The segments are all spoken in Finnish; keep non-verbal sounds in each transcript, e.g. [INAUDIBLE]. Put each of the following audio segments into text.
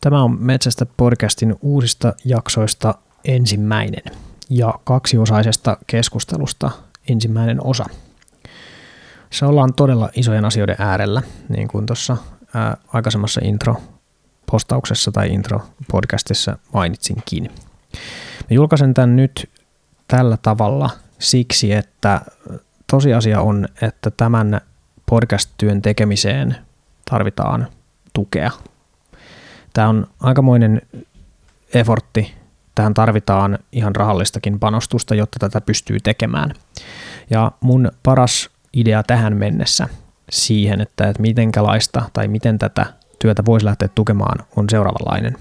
Tämä on Metsästä podcastin uusista jaksoista ensimmäinen ja kaksiosaisesta keskustelusta ensimmäinen osa. Se ollaan todella isojen asioiden äärellä, niin kuin tuossa aikaisemmassa intro-postauksessa tai intro-podcastissa mainitsinkin. Mä julkaisen tämän nyt tällä tavalla siksi, että tosiasia on, että tämän podcast-työn tekemiseen tarvitaan tukea. Tämä on aikamoinen effortti. Tähän tarvitaan ihan rahallistakin panostusta, jotta tätä pystyy tekemään. Ja mun paras idea tähän mennessä siihen, että, että mitenkälaista tai miten tätä työtä voisi lähteä tukemaan, on seuraavanlainen.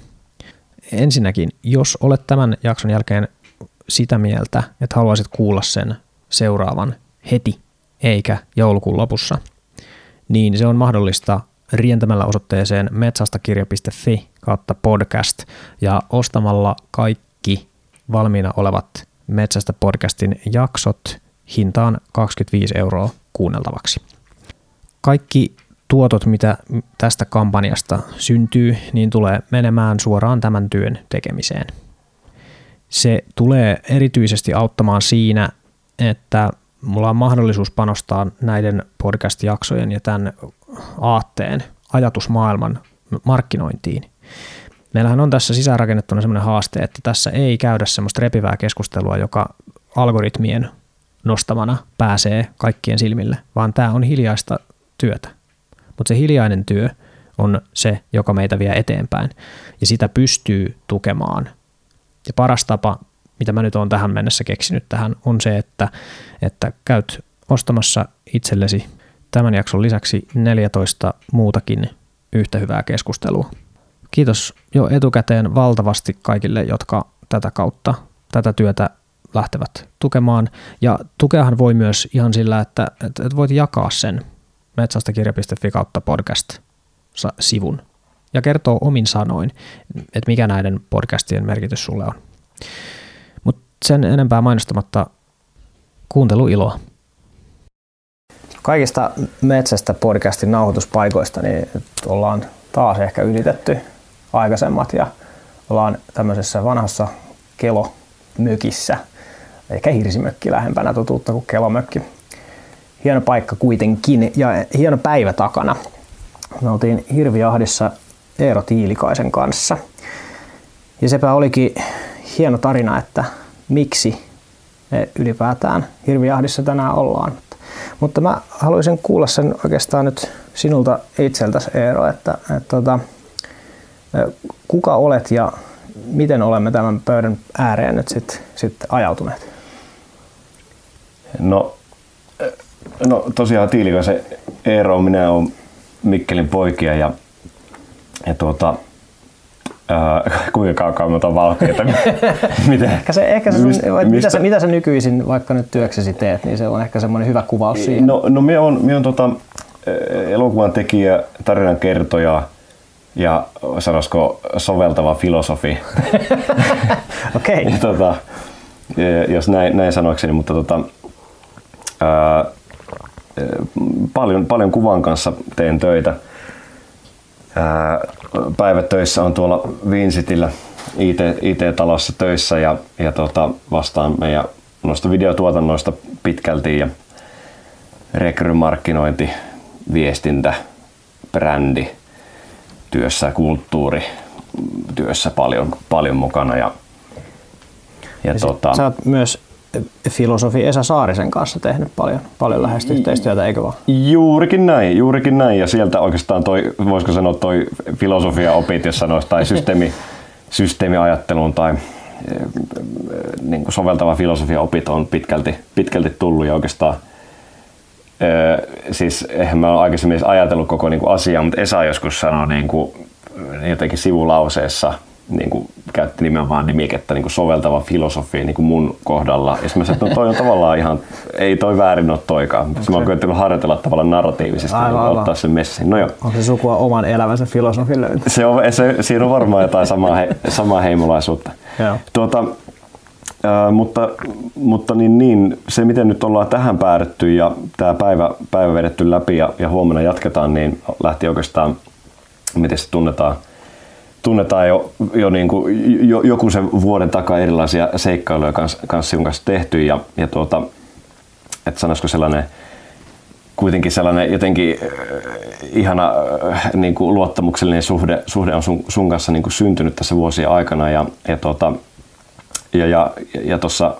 Ensinnäkin, jos olet tämän jakson jälkeen sitä mieltä, että haluaisit kuulla sen seuraavan heti, eikä joulukuun lopussa, niin se on mahdollista rientämällä osoitteeseen metsastakirja.fi kautta podcast ja ostamalla kaikki valmiina olevat Metsästä podcastin jaksot hintaan 25 euroa kuunneltavaksi. Kaikki tuotot, mitä tästä kampanjasta syntyy, niin tulee menemään suoraan tämän työn tekemiseen. Se tulee erityisesti auttamaan siinä, että mulla on mahdollisuus panostaa näiden podcast-jaksojen ja tämän aatteen, ajatusmaailman markkinointiin. Meillähän on tässä sisäänrakennettuna sellainen haaste, että tässä ei käydä semmoista repivää keskustelua, joka algoritmien nostamana pääsee kaikkien silmille, vaan tämä on hiljaista työtä. Mutta se hiljainen työ on se, joka meitä vie eteenpäin, ja sitä pystyy tukemaan. Ja paras tapa, mitä mä nyt olen tähän mennessä keksinyt tähän, on se, että, että käyt ostamassa itsellesi tämän jakson lisäksi 14 muutakin yhtä hyvää keskustelua. Kiitos jo etukäteen valtavasti kaikille, jotka tätä kautta tätä työtä lähtevät tukemaan. Ja tukeahan voi myös ihan sillä, että, että voit jakaa sen metsästäkirja.fi kautta podcast-sivun ja kertoo omin sanoin, että mikä näiden podcastien merkitys sulle on. Mutta sen enempää mainostamatta kuunteluiloa kaikista metsästä podcastin nauhoituspaikoista niin ollaan taas ehkä ylitetty aikaisemmat ja ollaan tämmöisessä vanhassa kelomökissä, ehkä hirsimökki lähempänä totuutta kuin kelomökki. Hieno paikka kuitenkin ja hieno päivä takana. Me oltiin Hirviahdissa Eero Tiilikaisen kanssa. Ja sepä olikin hieno tarina, että miksi me ylipäätään Hirviahdissa tänään ollaan. Mutta mä haluaisin kuulla sen oikeastaan nyt sinulta itseltäsi Eero, että, että, että tota, kuka olet ja miten olemme tämän pöydän ääreen nyt sitten sit ajautuneet? No, no tosiaan Tiilikaisen Eero, minä olen Mikkelin poikia ja, ja tuota, Äh, [LAUGHS] kuinka kauan me on valkeita? [LAUGHS] Miten? Ehkä se, ehkä se sun, mitä, sä, mitä sä nykyisin vaikka nyt työksesi teet, niin se on ehkä semmoinen hyvä kuvaus siihen. No, no minä olen, minä olen tota, elokuvan tekijä, tarinan kertoja ja sanoisiko soveltava filosofi. [LAUGHS] Okei. okay. tota, jos näin, näin sanoakseni, mutta tota, ää, paljon, paljon kuvan kanssa teen töitä päivätöissä on tuolla Vincitillä IT, IT-talossa töissä ja, ja tota, vastaan meidän noista videotuotannoista pitkälti ja rekrymarkkinointi, viestintä, brändi työssä, kulttuuri työssä paljon, paljon mukana. Ja, ja, ja tota, sä oot myös filosofi Esa Saarisen kanssa tehnyt paljon, paljon läheistä yhteistyötä, eikö vaan? Juurikin näin, juurikin näin. Ja sieltä oikeastaan toi, voisiko sanoa toi filosofia opit, jos sanoisi, tai [LAUGHS] systeemi, systeemiajatteluun tai eh, niin kuin soveltava filosofia opit on pitkälti, pitkälti tullut ja oikeastaan eh, siis eihän mä ole aikaisemmin ajatellut koko niin kuin asiaa, mutta Esa joskus sanoi niin kuin, jotenkin sivulauseessa – niin kuin, käytti nimenomaan nimikettä niin kuin soveltava filosofia niin kuin mun kohdalla. Ja mä sanoin, että no toi on tavallaan ihan, ei toi väärin ole toikaan. Okay. Mä oon koettanut harjoitella tavallaan narratiivisesti, aivan, niin ottaa sen messin. No joo. On se sukua oman elämänsä filosofi löytyy? Se on, se, siinä on varmaan jotain samaa, he, samaa heimolaisuutta. Tuota, äh, mutta, mutta niin, niin, se miten nyt ollaan tähän päädytty ja tämä päivä, päivä vedetty läpi ja, ja huomenna jatketaan, niin lähti oikeastaan, miten se tunnetaan – tunnetaan jo, jo, niin kuin, jo joku sen vuoden takaa erilaisia seikkailuja kanssa, kanssa sinun kanssa tehty ja, ja tuota, että sanoisiko sellainen kuitenkin sellainen jotenkin äh, ihana äh, niin kuin luottamuksellinen suhde, suhde on sun, sun kanssa niin kuin syntynyt tässä vuosien aikana ja, ja, tuota, ja, ja, ja tuossa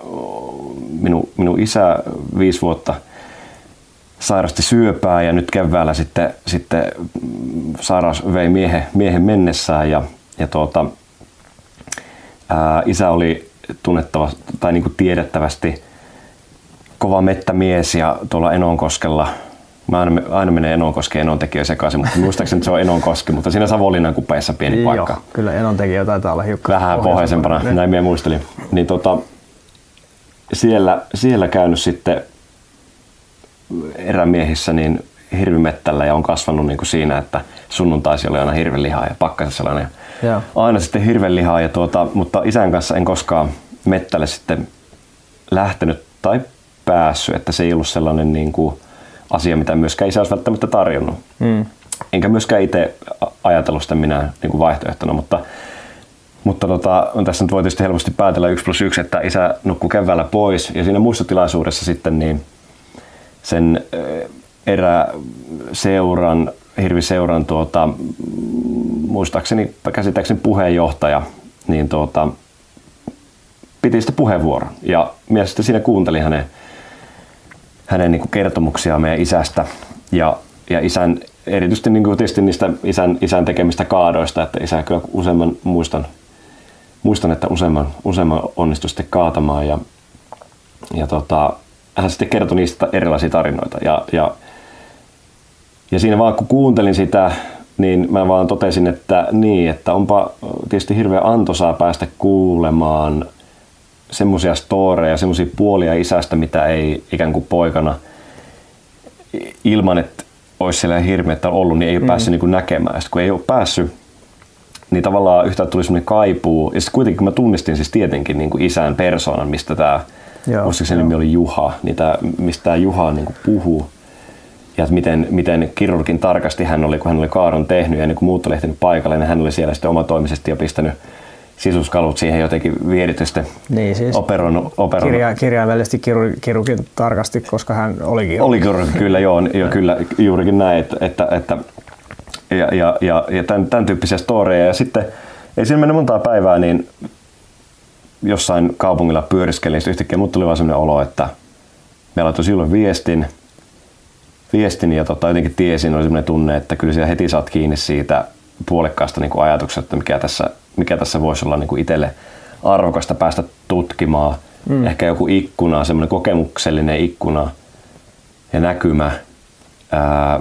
minun, minun isä viisi vuotta sairasti syöpää ja nyt keväällä sitten, sitten sairaus vei miehen, miehen mennessään ja, ja tuota, ää, isä oli tunnettava tai niin kuin tiedettävästi kova mettämies ja tuolla Enonkoskella Mä aina, aina menee Enonkoski ja Enontekijö sekaisin, mutta muistaakseni se on Enonkoski, mutta siinä Savonlinnan kupeessa pieni paikka. Joo, kyllä Enontekijö taitaa olla hiukan Vähän pohjoisempana, näin minä muistelin. Niin tota, siellä, siellä käynyt sitten erämiehissä niin hirvimettällä ja on kasvanut niin kuin siinä, että sunnuntaisi oli aina hirvelihaa ja pakkasessa sellainen. Ja. Aina sitten hirvelihaa, ja tuota, mutta isän kanssa en koskaan mettälle sitten lähtenyt tai päässyt, että se ei ollut sellainen niin kuin asia, mitä myöskään isä olisi välttämättä tarjonnut. Mm. Enkä myöskään itse ajatellut sitä minä niin kuin vaihtoehtona, mutta mutta tota, on tässä nyt voi tietysti helposti päätellä 1 plus 1, että isä nukkui keväällä pois ja siinä muistotilaisuudessa sitten niin sen eräseuran, hirviseuran tuota, muistaakseni, käsittääkseni puheenjohtaja, niin tuota, piti sitä puheenvuoron. Ja mies sitten siinä kuunteli hänen, hänen niin kertomuksiaan meidän isästä ja, ja isän, erityisesti niin kuin tietysti niistä isän, isän tekemistä kaadoista, että isä kyllä useamman muistan, muistan että useamman, useamman onnistui sitten kaatamaan ja, ja tota, hän sitten kertoi niistä erilaisia tarinoita. Ja, ja, ja siinä vaan kun kuuntelin sitä, niin mä vaan totesin, että niin, että onpa tietysti hirveän antoisaa päästä kuulemaan semmoisia storeja, semmoisia puolia isästä, mitä ei ikään kuin poikana ilman, että olisi siellä hirveätä ollut, niin ei ole mm. päässyt niin näkemään. Sitten kun ei ole päässyt, niin tavallaan yhtään tuli semmoinen kaipuu. Ja sitten kuitenkin mä tunnistin siis tietenkin niin kuin isän persoonan, mistä tämä se nimi oli Juha, niin tää, mistä tämä Juha niin kuin puhuu ja että miten, miten kirurgin tarkasti hän oli, kun hän oli kaaron tehnyt ja niin kuin muut oli ehtinyt paikalle, niin hän oli siellä sitten omatoimisesti jo pistänyt sisuskalut siihen jotenkin vieritystä niin, siis operoinut. operoinut. Kirja, kirjaimellisesti kirurgi, kirurgin tarkasti, koska hän olikin. Oli kirurgi, kyllä joo, jo, kyllä juurikin näin, että, että, että ja, ja, ja, ja tämän, tämän tyyppisiä storeja. Ja sitten ei siinä mennyt montaa päivää, niin jossain kaupungilla pyöriskelin, niin yhtäkkiä mut tuli vaan sellainen olo, että me laittoi silloin viestin, viestin ja tota, jotenkin tiesin, oli sellainen tunne, että kyllä siellä heti saat kiinni siitä puolekkaasta niin ajatuksesta, että mikä tässä, mikä tässä voisi olla niin itselle arvokasta päästä tutkimaan. Mm. Ehkä joku ikkuna, semmoinen kokemuksellinen ikkuna ja näkymä ää,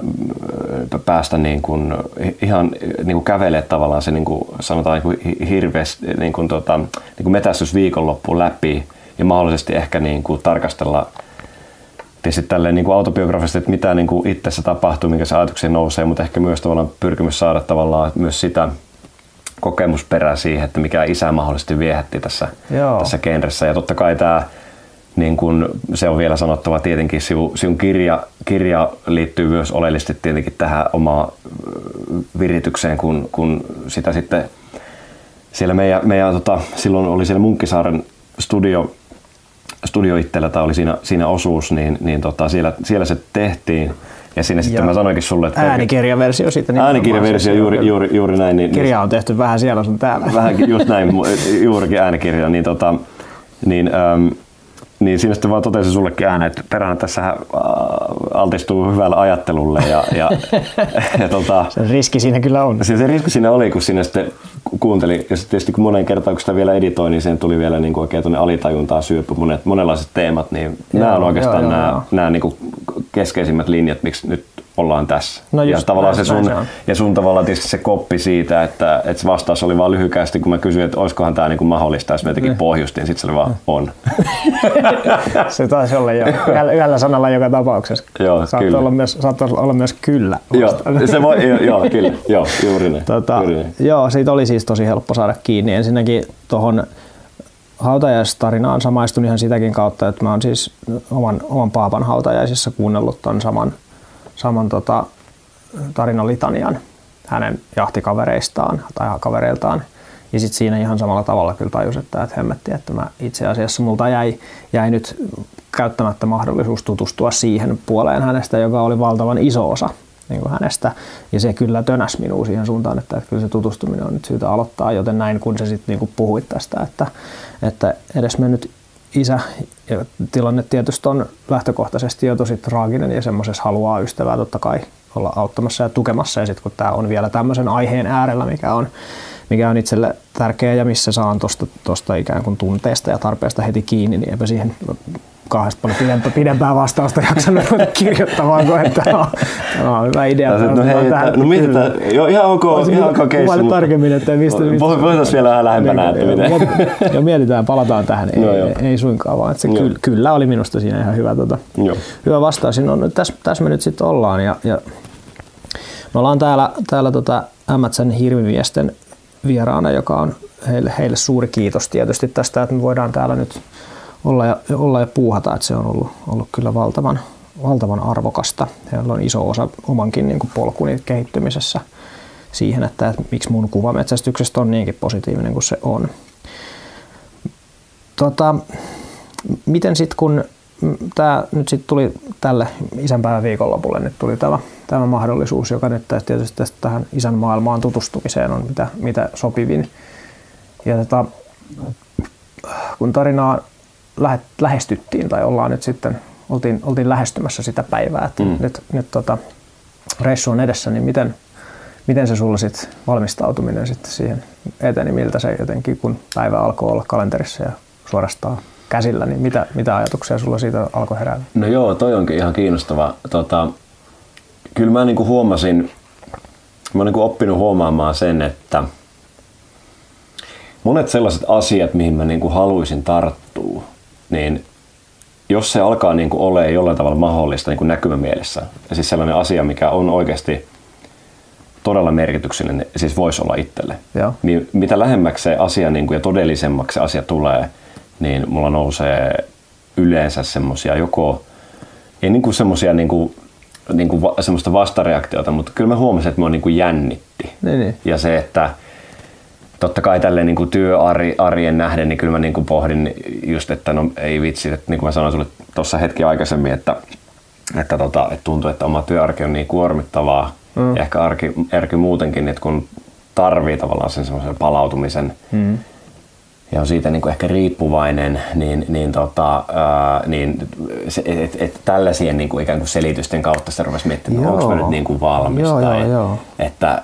päästä niin kuin, ihan niin kuin kävelee tavallaan se niin kuin, sanotaan niin kuin hirveästi niin kuin, tota, niin kuin metästysviikonloppu läpi ja mahdollisesti ehkä niin kuin, tarkastella tietysti tälleen niin kuin autobiografisesti, että mitä niin kuin itsessä tapahtuu, minkä se ajatuksia nousee, mutta ehkä myös tavallaan pyrkimys saada tavallaan myös sitä kokemusperää siihen, että mikä isä mahdollisesti viehätti tässä, Joo. tässä genressä. Ja totta kai tämä niin kun se on vielä sanottava tietenkin, sinun kirja, kirja liittyy myös oleellisesti tietenkin tähän omaan viritykseen, kun, kun sitä sitten siellä meidän, meidän tota, silloin oli siellä Munkkisaaren studio, studio itsellä tai oli siinä, siinä osuus, niin, niin tota, siellä, siellä se tehtiin. Ja siinä sitten Joo. mä sanoinkin sulle, että... Äänikirjaversio siitä. Niin äänikirjaversio, juuri, juuri, juuri näin. Niin, Kirja on tehty vähän siellä sun täällä. Vähän just näin, juurikin äänikirja. Niin, tota, niin, ähm, niin siinä sitten vaan totesin sullekin ääneen, että perhana tässä äh, altistuu hyvällä ajattelulle. Ja, ja, [LAUGHS] ja tota, se riski siinä kyllä on. Se, se riski siinä oli, kun sinne sitten kuunteli. Ja sitten tietysti kun monen kertaan, kun sitä vielä editoin, niin sen tuli vielä niin kuin oikein tuonne alitajuntaa syöpy monet, monenlaiset teemat. Niin joo, nämä on oikeastaan joo, nämä, joo. nämä niin kuin keskeisimmät linjat, miksi nyt ollaan tässä. No ja tavallaan näin, se sun, se ja sun tavallaan tietysti se koppi siitä, että, että se vastaus oli vaan lyhykästi, kun mä kysyin, että olisikohan tämä niinku mahdollista, jos me jotenkin niin. pohjustin, sitten se oli vaan on. [LAUGHS] se taisi olla jo yhdellä sanalla joka tapauksessa. Joo, Saat kyllä. Olla myös, saattoi olla myös kyllä. Joo, se voi, jo, joo, kyllä, joo, juuri niin. Tota, juuri niin. Joo, siitä oli siis tosi helppo saada kiinni. Ensinnäkin tuohon hautajaistarinaan samaistun ihan sitäkin kautta, että mä oon siis oman, oman paapan hautajaisissa kuunnellut ton saman saman tota, tarinalitanian. hänen jahtikavereistaan tai kavereiltaan. Ja sitten siinä ihan samalla tavalla kyllä tajus, että, että hemmetti, että mä itse asiassa multa jäi, jäi nyt käyttämättä mahdollisuus tutustua siihen puoleen hänestä, joka oli valtavan iso osa niin kuin hänestä. Ja se kyllä tönäs minua siihen suuntaan, että, että kyllä se tutustuminen on nyt syytä aloittaa, joten näin kun se sitten niin puhuit tästä, että, että edes mennyt isä, ja tilanne tietysti on lähtökohtaisesti jo tosi traaginen ja semmoisessa haluaa ystävää totta kai olla auttamassa ja tukemassa. Ja sitten kun tämä on vielä tämmöisen aiheen äärellä, mikä on, mikä on itselle tärkeä ja missä saan tuosta ikään kuin tunteesta ja tarpeesta heti kiinni, niin eipä siihen kahdesta paljon pidempää, pidempää vastausta jaksanut kirjoittamaan, kun että tämä on, tämä on hyvä idea. No, hei, tähän, no mitä tämä, joo, ihan ok, ihan ok keissi. Mutta tarkemmin, että mistä... mistä Voitaisiin vielä vähän lähempänä, että miten... Joo, mietitään, palataan tähän. Ei, no, ei, ei suinkaan, vaan että se kyllä, kyllä oli minusta siinä ihan hyvä, tota, joo. hyvä vastaus. No, nyt tässä, tässä me nyt sitten ollaan ja, ja me ollaan täällä, täällä tota Ämmätsän hirviviesten vieraana, joka on heille, heille suuri kiitos tietysti tästä, että me voidaan täällä nyt olla ja, olla ja puuhata, että se on ollut, ollut kyllä valtavan, valtavan arvokasta. Heillä on iso osa omankin niin kuin polkuni kehittymisessä siihen, että, että miksi mun kuva metsästyksestä on niinkin positiivinen kuin se on. Tota, miten sitten kun tämä nyt sitten tuli tälle isänpäivän viikonlopulle, nyt tuli tämä, tämä mahdollisuus, joka nyt tietysti tästä tähän isän maailmaan tutustumiseen on mitä, mitä sopivin. Ja tota, kun tarinaa lähe, lähestyttiin tai ollaan nyt sitten, oltiin, oltiin lähestymässä sitä päivää, että mm. nyt, nyt tota, reissu on edessä, niin miten, miten se sulla sitten valmistautuminen sitten siihen eteni, miltä se jotenkin, kun päivä alkoi olla kalenterissa ja suorastaan käsillä, niin mitä, mitä ajatuksia sulla siitä alkoi herää? No joo, toi onkin ihan kiinnostava. Tota, kyllä mä niinku huomasin, mä oon niinku oppinut huomaamaan sen, että monet sellaiset asiat, mihin mä niinku haluaisin tarttua, niin jos se alkaa niin kuin ole jollain tavalla mahdollista niin kuin näkymämielessä, ja siis sellainen asia, mikä on oikeasti todella merkityksellinen, siis voisi olla itselle, Joo. niin mitä lähemmäksi se asia niin kuin, ja todellisemmaksi se asia tulee, niin mulla nousee yleensä semmoisia joko, ei niin kuin semmoisia niin kuin, niin kuin semmoista vastareaktiota, mutta kyllä mä huomasin, että mä niin kuin jännitti. Niin, niin. Ja se, että totta kai tälleen niin kuin työarjen nähden, niin kyllä mä niin kuin pohdin just, että no ei vitsi, että niin kuin mä sanoin sulle tuossa hetki aikaisemmin, että, että, tota, että tuntuu, että oma työarki on niin kuormittavaa mm. ja ehkä arki, arki muutenkin, että kun tarvii tavallaan sen semmoisen palautumisen, mm ja on siitä niin kuin ehkä riippuvainen, niin, niin, tota, ää, niin se, et, et tällaisien niin kuin ikään kuin selitysten kautta se rupesi miettimään, onko mä nyt niin kuin valmis. Joo, tai, joo, joo. Että,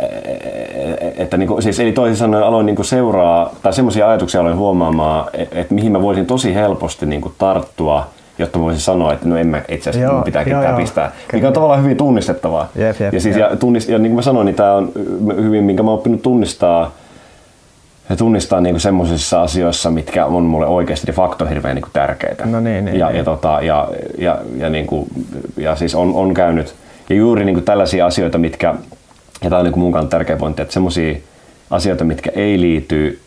että niin kuin, siis, eli toisin sanoen aloin niin kuin seuraa, tai semmoisia ajatuksia aloin huomaamaan, että, että mihin mä voisin tosi helposti niin kuin tarttua, jotta mä voisin sanoa, että no en mä itse asiassa joo, pitääkin joo, tämä pistää. Mikä on tavallaan hyvin tunnistettavaa. Jep, jep, ja, siis, jep. Ja, tunnist, ja niin kuin mä sanoin, niin tämä on hyvin, minkä mä oon oppinut tunnistaa ja tunnistaa niinku semmoisissa asioissa, mitkä on mulle oikeasti de facto hirveän niinku tärkeitä. No niin, niin, ja, niin. ja, tota, ja, ja, ja, niinku, ja siis on, on käynyt ja juuri niinku tällaisia asioita, mitkä, ja tämä on niinku mun kannalta tärkeä pointti, että semmoisia asioita, mitkä ei liity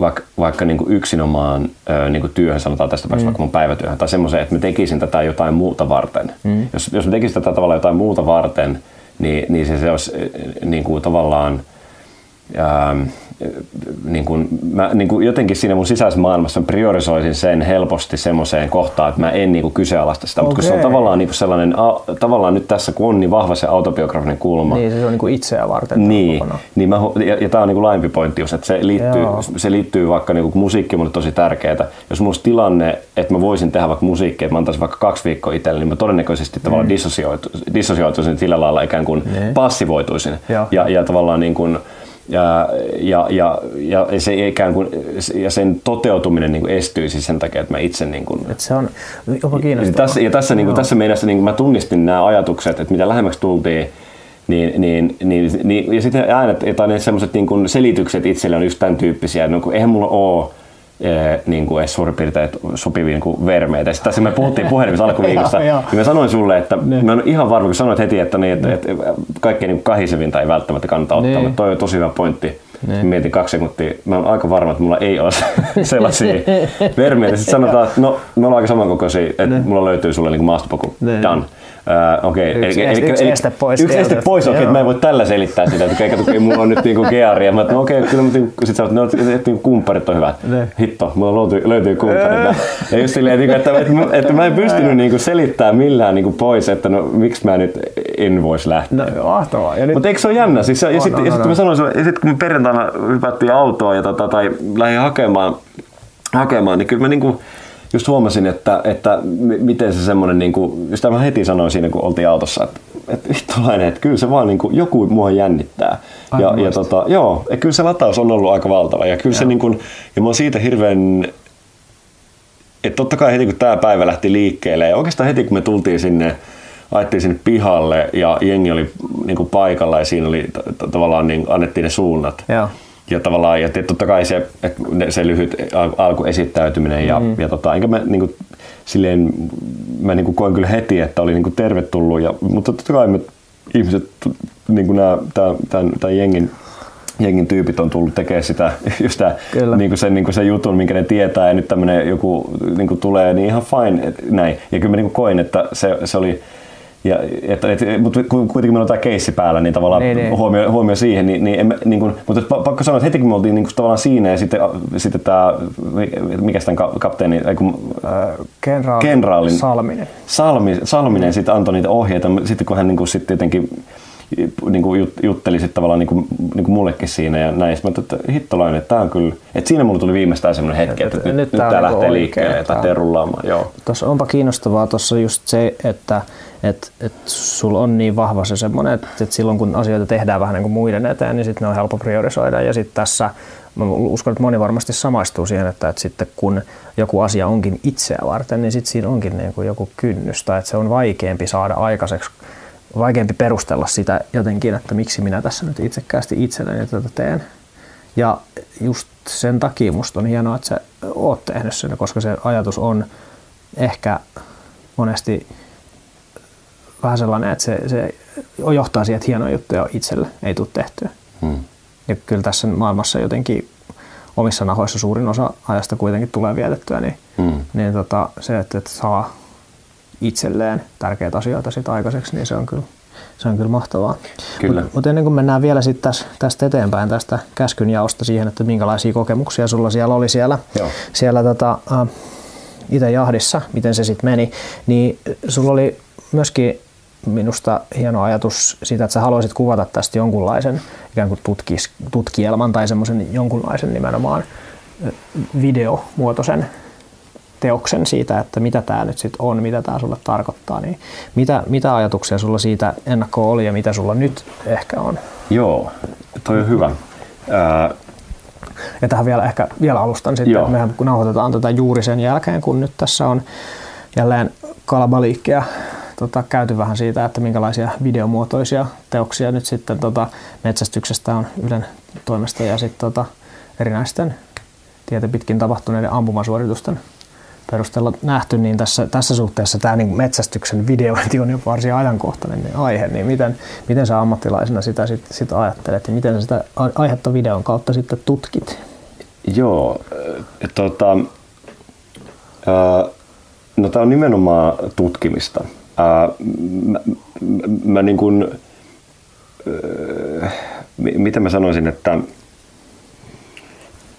vaikka, vaikka niinku yksinomaan ö, niinku työhön, sanotaan tästä mm. vaikka mun päivätyöhön, tai semmoiseen, että mä tekisin tätä jotain muuta varten. Mm. Jos, jos mä tekisin tätä tavallaan jotain muuta varten, niin, niin se, se olisi niin kuin tavallaan... Ää, niin kuin, mä niin kuin jotenkin siinä mun sisäisessä maailmassa priorisoisin sen helposti semmoiseen kohtaan, että mä en niin kuin kyseenalaista sitä, okay. mutta kun se on tavallaan niin kuin sellainen, a, tavallaan nyt tässä kun on niin vahva se autobiografinen kulma. Niin, se on niin kuin itseä varten. Niin, niin mä, ja, ja tämä on niin kuin laajempi pointti just, että se liittyy, se liittyy vaikka niin kuin musiikki mulle tosi tärkeää. Jos mulla olisi tilanne, että mä voisin tehdä vaikka musiikkia, että mä antaisin vaikka kaksi viikkoa itselle, niin mä todennäköisesti mm. tavallaan dissosioituisin sillä lailla ikään kuin mm. passivoituisin. Ja, ja tavallaan niin kuin, ja, ja, ja, ja, se ikään kuin, ja sen toteutuminen niin kuin estyisi sen takia, että mä itse... Niin kuin, Et se on jopa kiinnostavaa. Tässä, ja tässä, niin kuin, tässä mielessä niin kuin mä tunnistin nämä ajatukset, että mitä lähemmäksi tultiin, niin, niin, niin, niin, ja sitten äänet tai ne sellaiset niin kuin selitykset itselle on just tämän tyyppisiä, no, eihän mulla ole niin kuin edes suurin piirtein sopivia niin kuin vermeitä. Sitten tässä me puhuttiin puhelimessa alkuviikosta, [LAUGHS] ja mä sanoin sulle, että ne. mä en ihan varma, kun sanoit heti, että, niin, että, että kaikkein niin kahisevinta ei välttämättä kannata ottaa, mutta toi on tosi hyvä pointti. Ne. Mietin kaksi sekuntia. Mä oon aika varma, että mulla ei ole [LAUGHS] sellaisia [LAUGHS] vermeitä. Sitten sanotaan, että no, me ollaan aika samankokoisia, että ne. mulla löytyy sulle niin maastopoku. Done. Uh, okei, okay. Yksi eli, yksi eli, este pois Yksi este pois, okei, okay, mä en voi tällä selittää sitä, että kato, okay, mulla on nyt niinku gearia. Mä no okei, okay, kyllä, mutta sit sä no, että niinku kumpparit on hyvät. Ne. Hitto, mulla löytyy, löytyy kumpparit. Ja just silleen, niinku, että, että, että, että mä en pystynyt niinku selittämään millään niinku pois, että no miksi mä nyt en voisi lähteä. No, mahtavaa. Nyt, Mutta eikö se ole jännä? Siis, ja sitten ja on, sit, on. mä sanoin, ja sit, kun me perjantaina hypättiin autoon ja tota, tai lähdin hakemaan, hakemaan, niin kyllä mä niinku just huomasin, että, että miten se semmoinen, niinku, just mä heti sanoin siinä, kun oltiin autossa, että, että vittulainen, että kyllä se vaan niinku, joku mua jännittää. Ja, Aivan ja tota, joo, ja kyllä se lataus on ollut aika valtava. Ja kyllä se niinku, ja mä oon siitä hirveän että totta kai heti kun tämä päivä lähti liikkeelle ja oikeastaan heti kun me tultiin sinne, ajettiin sinne pihalle ja jengi oli niin kuin paikalla ja siinä oli t- t- tavallaan niin annettiin ne suunnat. Joo. Ja tavallaan, ja totta kai se, se lyhyt al- alkuesittäytyminen ja, mm. ja tota, enkä mä niin kuin, silleen, mä niin kuin koin kyllä heti, että oli niin kuin tervetullut, ja, mutta totta kai me ihmiset, niin kuin nämä, tämän, tämän, tämän jengin, jengin tyypit on tullut tekemään sitä, [LAUGHS] just tää, niin kuin sen, niin kuin sen jutun, minkä ne tietää, ja nyt tämmöinen joku niin kuin tulee, niin ihan fine, et, näin. Ja kyllä mä niin kuin koin, että se, se oli, ja, että, et, mutta ku- kuitenkin meillä on tämä keissi päällä, niin tavallaan Niin, niin. Huomio, huomio siihen, niin, niin, en, niin kuin, mutta pa- pakko sanoa, että heti kun me oltiin niin kuin, tavallaan siinä ja sitten, sitten tämä, mikä tämän ka- kapteeni, ei kun, äh, kenraali Kenraalin- Salminen. Salmi, Salminen sitten antoi niitä ohjeita, sitten kun hän niin kuin, sitten jotenkin niin kuin jut, jutteli sitten tavallaan niin kuin, niin kuin mullekin siinä ja näin. Sitten mä että hittolainen, että tämä on kyllä, että siinä mulla tuli viimeistään semmoinen hetki, että, Että nyt, nyt on tämä niinku lähtee oikein, liikkeelle ja lähtee rullaamaan. Joo. Tuossa onpa kiinnostavaa tuossa just se, että et, et sulla on niin vahva se semmoinen, että et silloin kun asioita tehdään vähän niin kuin muiden eteen, niin sitten ne on helppo priorisoida. Ja sitten tässä, mä uskon, että moni varmasti samaistuu siihen, että, että sitten kun joku asia onkin itseä varten, niin sitten siinä onkin niin kuin joku kynnys, tai että se on vaikeampi saada aikaiseksi, vaikeampi perustella sitä jotenkin, että miksi minä tässä nyt itsekkäästi itselleni tätä teen. Ja just sen takia musta on hienoa, että sä oot tehnyt sen, koska se ajatus on ehkä monesti vähän sellainen, että se, se johtaa siihen, että hienoja juttuja itselle ei tule tehtyä. Hmm. Ja kyllä tässä maailmassa jotenkin omissa nahoissa suurin osa ajasta kuitenkin tulee vietettyä, niin, Hmm. niin tota, se, että, että saa itselleen tärkeitä asioita sit aikaiseksi, niin se on kyllä, se on kyllä mahtavaa. Kyllä. Mutta mut ennen kuin mennään vielä sit tästä, tästä eteenpäin tästä käskyn jaosta siihen, että minkälaisia kokemuksia sulla siellä oli siellä, Joo. siellä tota, äh, itse jahdissa, miten se sitten meni, niin sulla oli myöskin minusta hieno ajatus siitä, että sä haluaisit kuvata tästä jonkunlaisen ikään kuin tutkis, tutkielman tai semmoisen jonkunlaisen nimenomaan videomuotoisen teoksen siitä, että mitä tämä nyt sitten on, mitä tämä sulle tarkoittaa, niin mitä, mitä ajatuksia sulla siitä ennakkoon oli ja mitä sulla nyt ehkä on? Joo, toi on hyvä. Ää, Ja tähän vielä ehkä vielä alustan sitten, Joo. että mehän kun nauhoitetaan tätä juuri sen jälkeen, kun nyt tässä on jälleen kalabaliikkia tota, käyty vähän siitä, että minkälaisia videomuotoisia teoksia nyt sitten tota, metsästyksestä on Ylen toimesta ja sitten tota, erinäisten tietä pitkin tapahtuneiden ampumasuoritusten perusteella nähty, niin tässä, tässä suhteessa tämä niin metsästyksen videointi on jo varsin ajankohtainen niin aihe, niin miten, miten sä ammattilaisena sitä sit, sit ajattelet ja miten sä sitä aihetta videon kautta sitten tutkit? Joo, äh, tota, äh, no tämä on nimenomaan tutkimista. Äh, mä, mä, mä niin kuin, äh, mi- mitä mä sanoisin, että,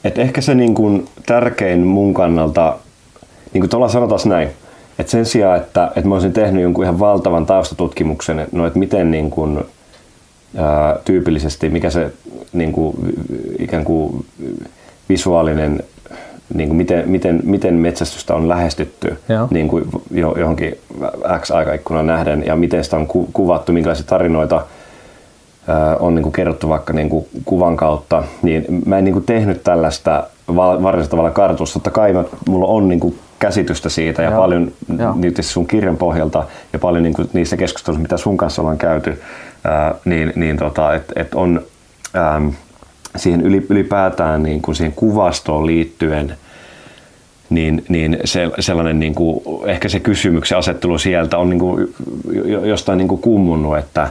että ehkä se niin kuin tärkein mun kannalta, niin kuin tuolla sanotaan näin, että sen sijaan, että, että mä olisin tehnyt jonkun ihan valtavan taustatutkimuksen, että no, että miten niin kuin, ää, tyypillisesti, mikä se niin kuin, ikään kuin visuaalinen, niin kuin miten, miten, miten metsästystä on lähestytty Joo. niin kuin jo, johonkin X-aikaikkunaan nähden ja miten sitä on ku, kuvattu, minkälaisia tarinoita ää, on niin kuin kerrottu vaikka niin kuin kuvan kautta, niin mä en niin kuin tehnyt tällaista varsinaisella tavalla kartoitusta. Totta kai mä, mulla on niin kuin käsitystä siitä ja Joo. paljon Joo. nyt sun kirjan pohjalta ja paljon niin kuin niissä keskusteluissa, mitä sun kanssa ollaan käyty, ää, niin, niin tota, että et on äm, siihen yli- ylipäätään niin kuin siihen kuvastoon liittyen, niin, niin se, sellainen niin kuin, ehkä se kysymyksen asettelu sieltä on niin kuin, jo- jostain niin kuin kummunnut, että,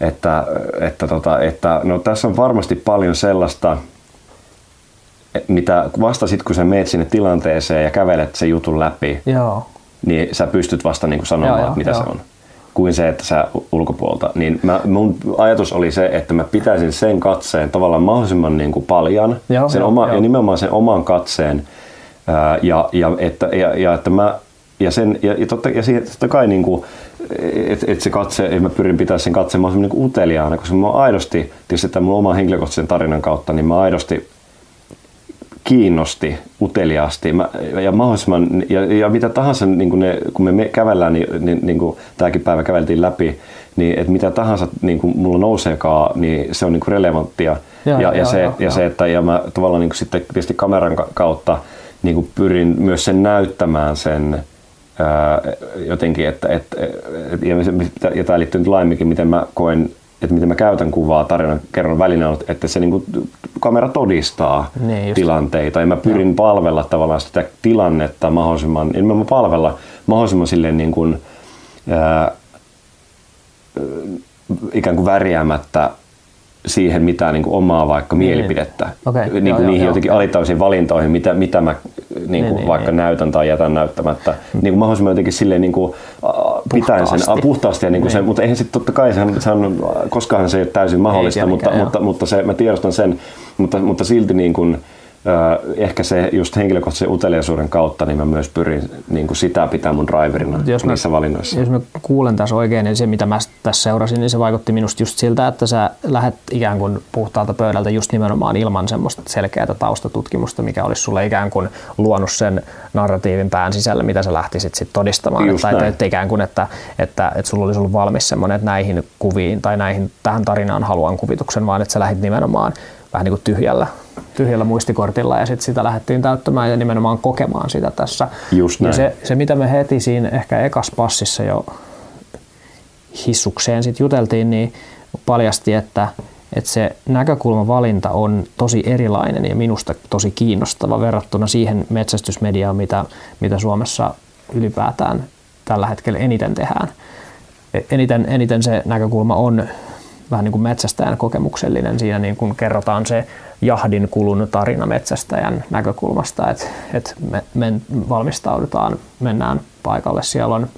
että, että, tota, että no, tässä on varmasti paljon sellaista, mitä vasta sitten kun sä meet sinne tilanteeseen ja kävelet sen jutun läpi, Joo. niin sä pystyt vasta niin kuin sanomaan, Joo, joo, että mitä joo. se on. kuin se, että sä ulkopuolta. Niin mä, mun ajatus oli se, että mä pitäisin sen katseen tavallaan mahdollisimman niin kuin paljon, Joo, sen joo, oma, joo. ja nimenomaan sen oman katseen, ää, ja, ja, että, ja, ja että mä ja, sen, ja, ja, totta, ja siihen, totta kai niin kuin, et, et se katse, et mä pyrin pitää sen katseen mahdollisimman niin uteliaana, koska mä aidosti, tietysti tämän mun oman henkilökohtaisen tarinan kautta, niin mä aidosti kiinnosti uteliaasti mä, ja mahdollisimman, ja, ja mitä tahansa, niin kuin ne, kun me, kävellään, niin, niin, niin kuin tämäkin päivä käveltiin läpi, niin että mitä tahansa niin kuin mulla nouseekaan, niin se on niin kuin relevanttia. Joo, ja, ja, joo, se, joo, ja joo. se, että ja mä tavallaan niin kuin sitten tietysti kameran ka- kautta niin kuin pyrin myös sen näyttämään sen ää, jotenkin, että, että et, ja, ja tämä liittyy nyt laajemminkin, miten mä koen, että miten mä käytän kuvaa tarinan kerron välineenä, että se niin kuin, kamera todistaa Niin tilanteita. Ja mä pyrin palvella tavallaan sitä tilannetta mahdollisimman, en mä palvella mahdollisimman silleen niin kuin, ää, ikään kuin värjäämättä siihen mitään niin kuin omaa vaikka Niin. mielipidettä. Okei, niin kuin joo, niihin joo. jotenkin alitaisiin valintoihin, mitä, mitä mä niin kuin niin, vaikka niin. näytän tai jätän näyttämättä. Niin kuin mahdollisimman jotenkin silleen niin kuin, pitäen sen Puhtaasti. puhtaasti. Ja niin kuin Niin. mutta eihän sitten totta kai, sehän, sehän, koskaan se ei ole täysin mahdollista, mutta, tietenkään, mutta, mutta, se, mä tiedostan sen, mutta, mutta silti niin kuin, ehkä se just henkilökohtaisen uteliaisuuden kautta, niin mä myös pyrin niin kuin sitä pitää mun driverina Jos mä- niissä valinnoissa. Jos mä kuulen tässä oikein, niin se mitä mä tässä seurasin, niin se vaikutti minusta just siltä, että sä lähdet ikään kuin puhtaalta pöydältä just nimenomaan ilman semmoista selkeää taustatutkimusta, mikä olisi sulle ikään kuin luonut sen narratiivin pään sisällä, mitä sä lähtisit sit todistamaan. Just tai että ikään kuin, että, että, että sulla olisi ollut valmis semmoinen, että näihin kuviin tai näihin, tähän tarinaan haluan kuvituksen, vaan että sä lähdit nimenomaan vähän niin kuin tyhjällä, tyhjällä muistikortilla ja sitten sitä lähdettiin täyttämään ja nimenomaan kokemaan sitä tässä. Just ja näin. se, se, mitä me heti siinä ehkä ekas passissa jo hissukseen sit juteltiin, niin paljasti, että, että se näkökulmavalinta on tosi erilainen ja minusta tosi kiinnostava verrattuna siihen metsästysmediaan, mitä, mitä Suomessa ylipäätään tällä hetkellä eniten tehdään. E- Eniten, eniten se näkökulma on vähän niin kuin metsästäjän kokemuksellinen. Siinä niin kuin kerrotaan se jahdin kulun tarina metsästäjän näkökulmasta, että, että me, me valmistaudutaan, mennään paikalle, siellä on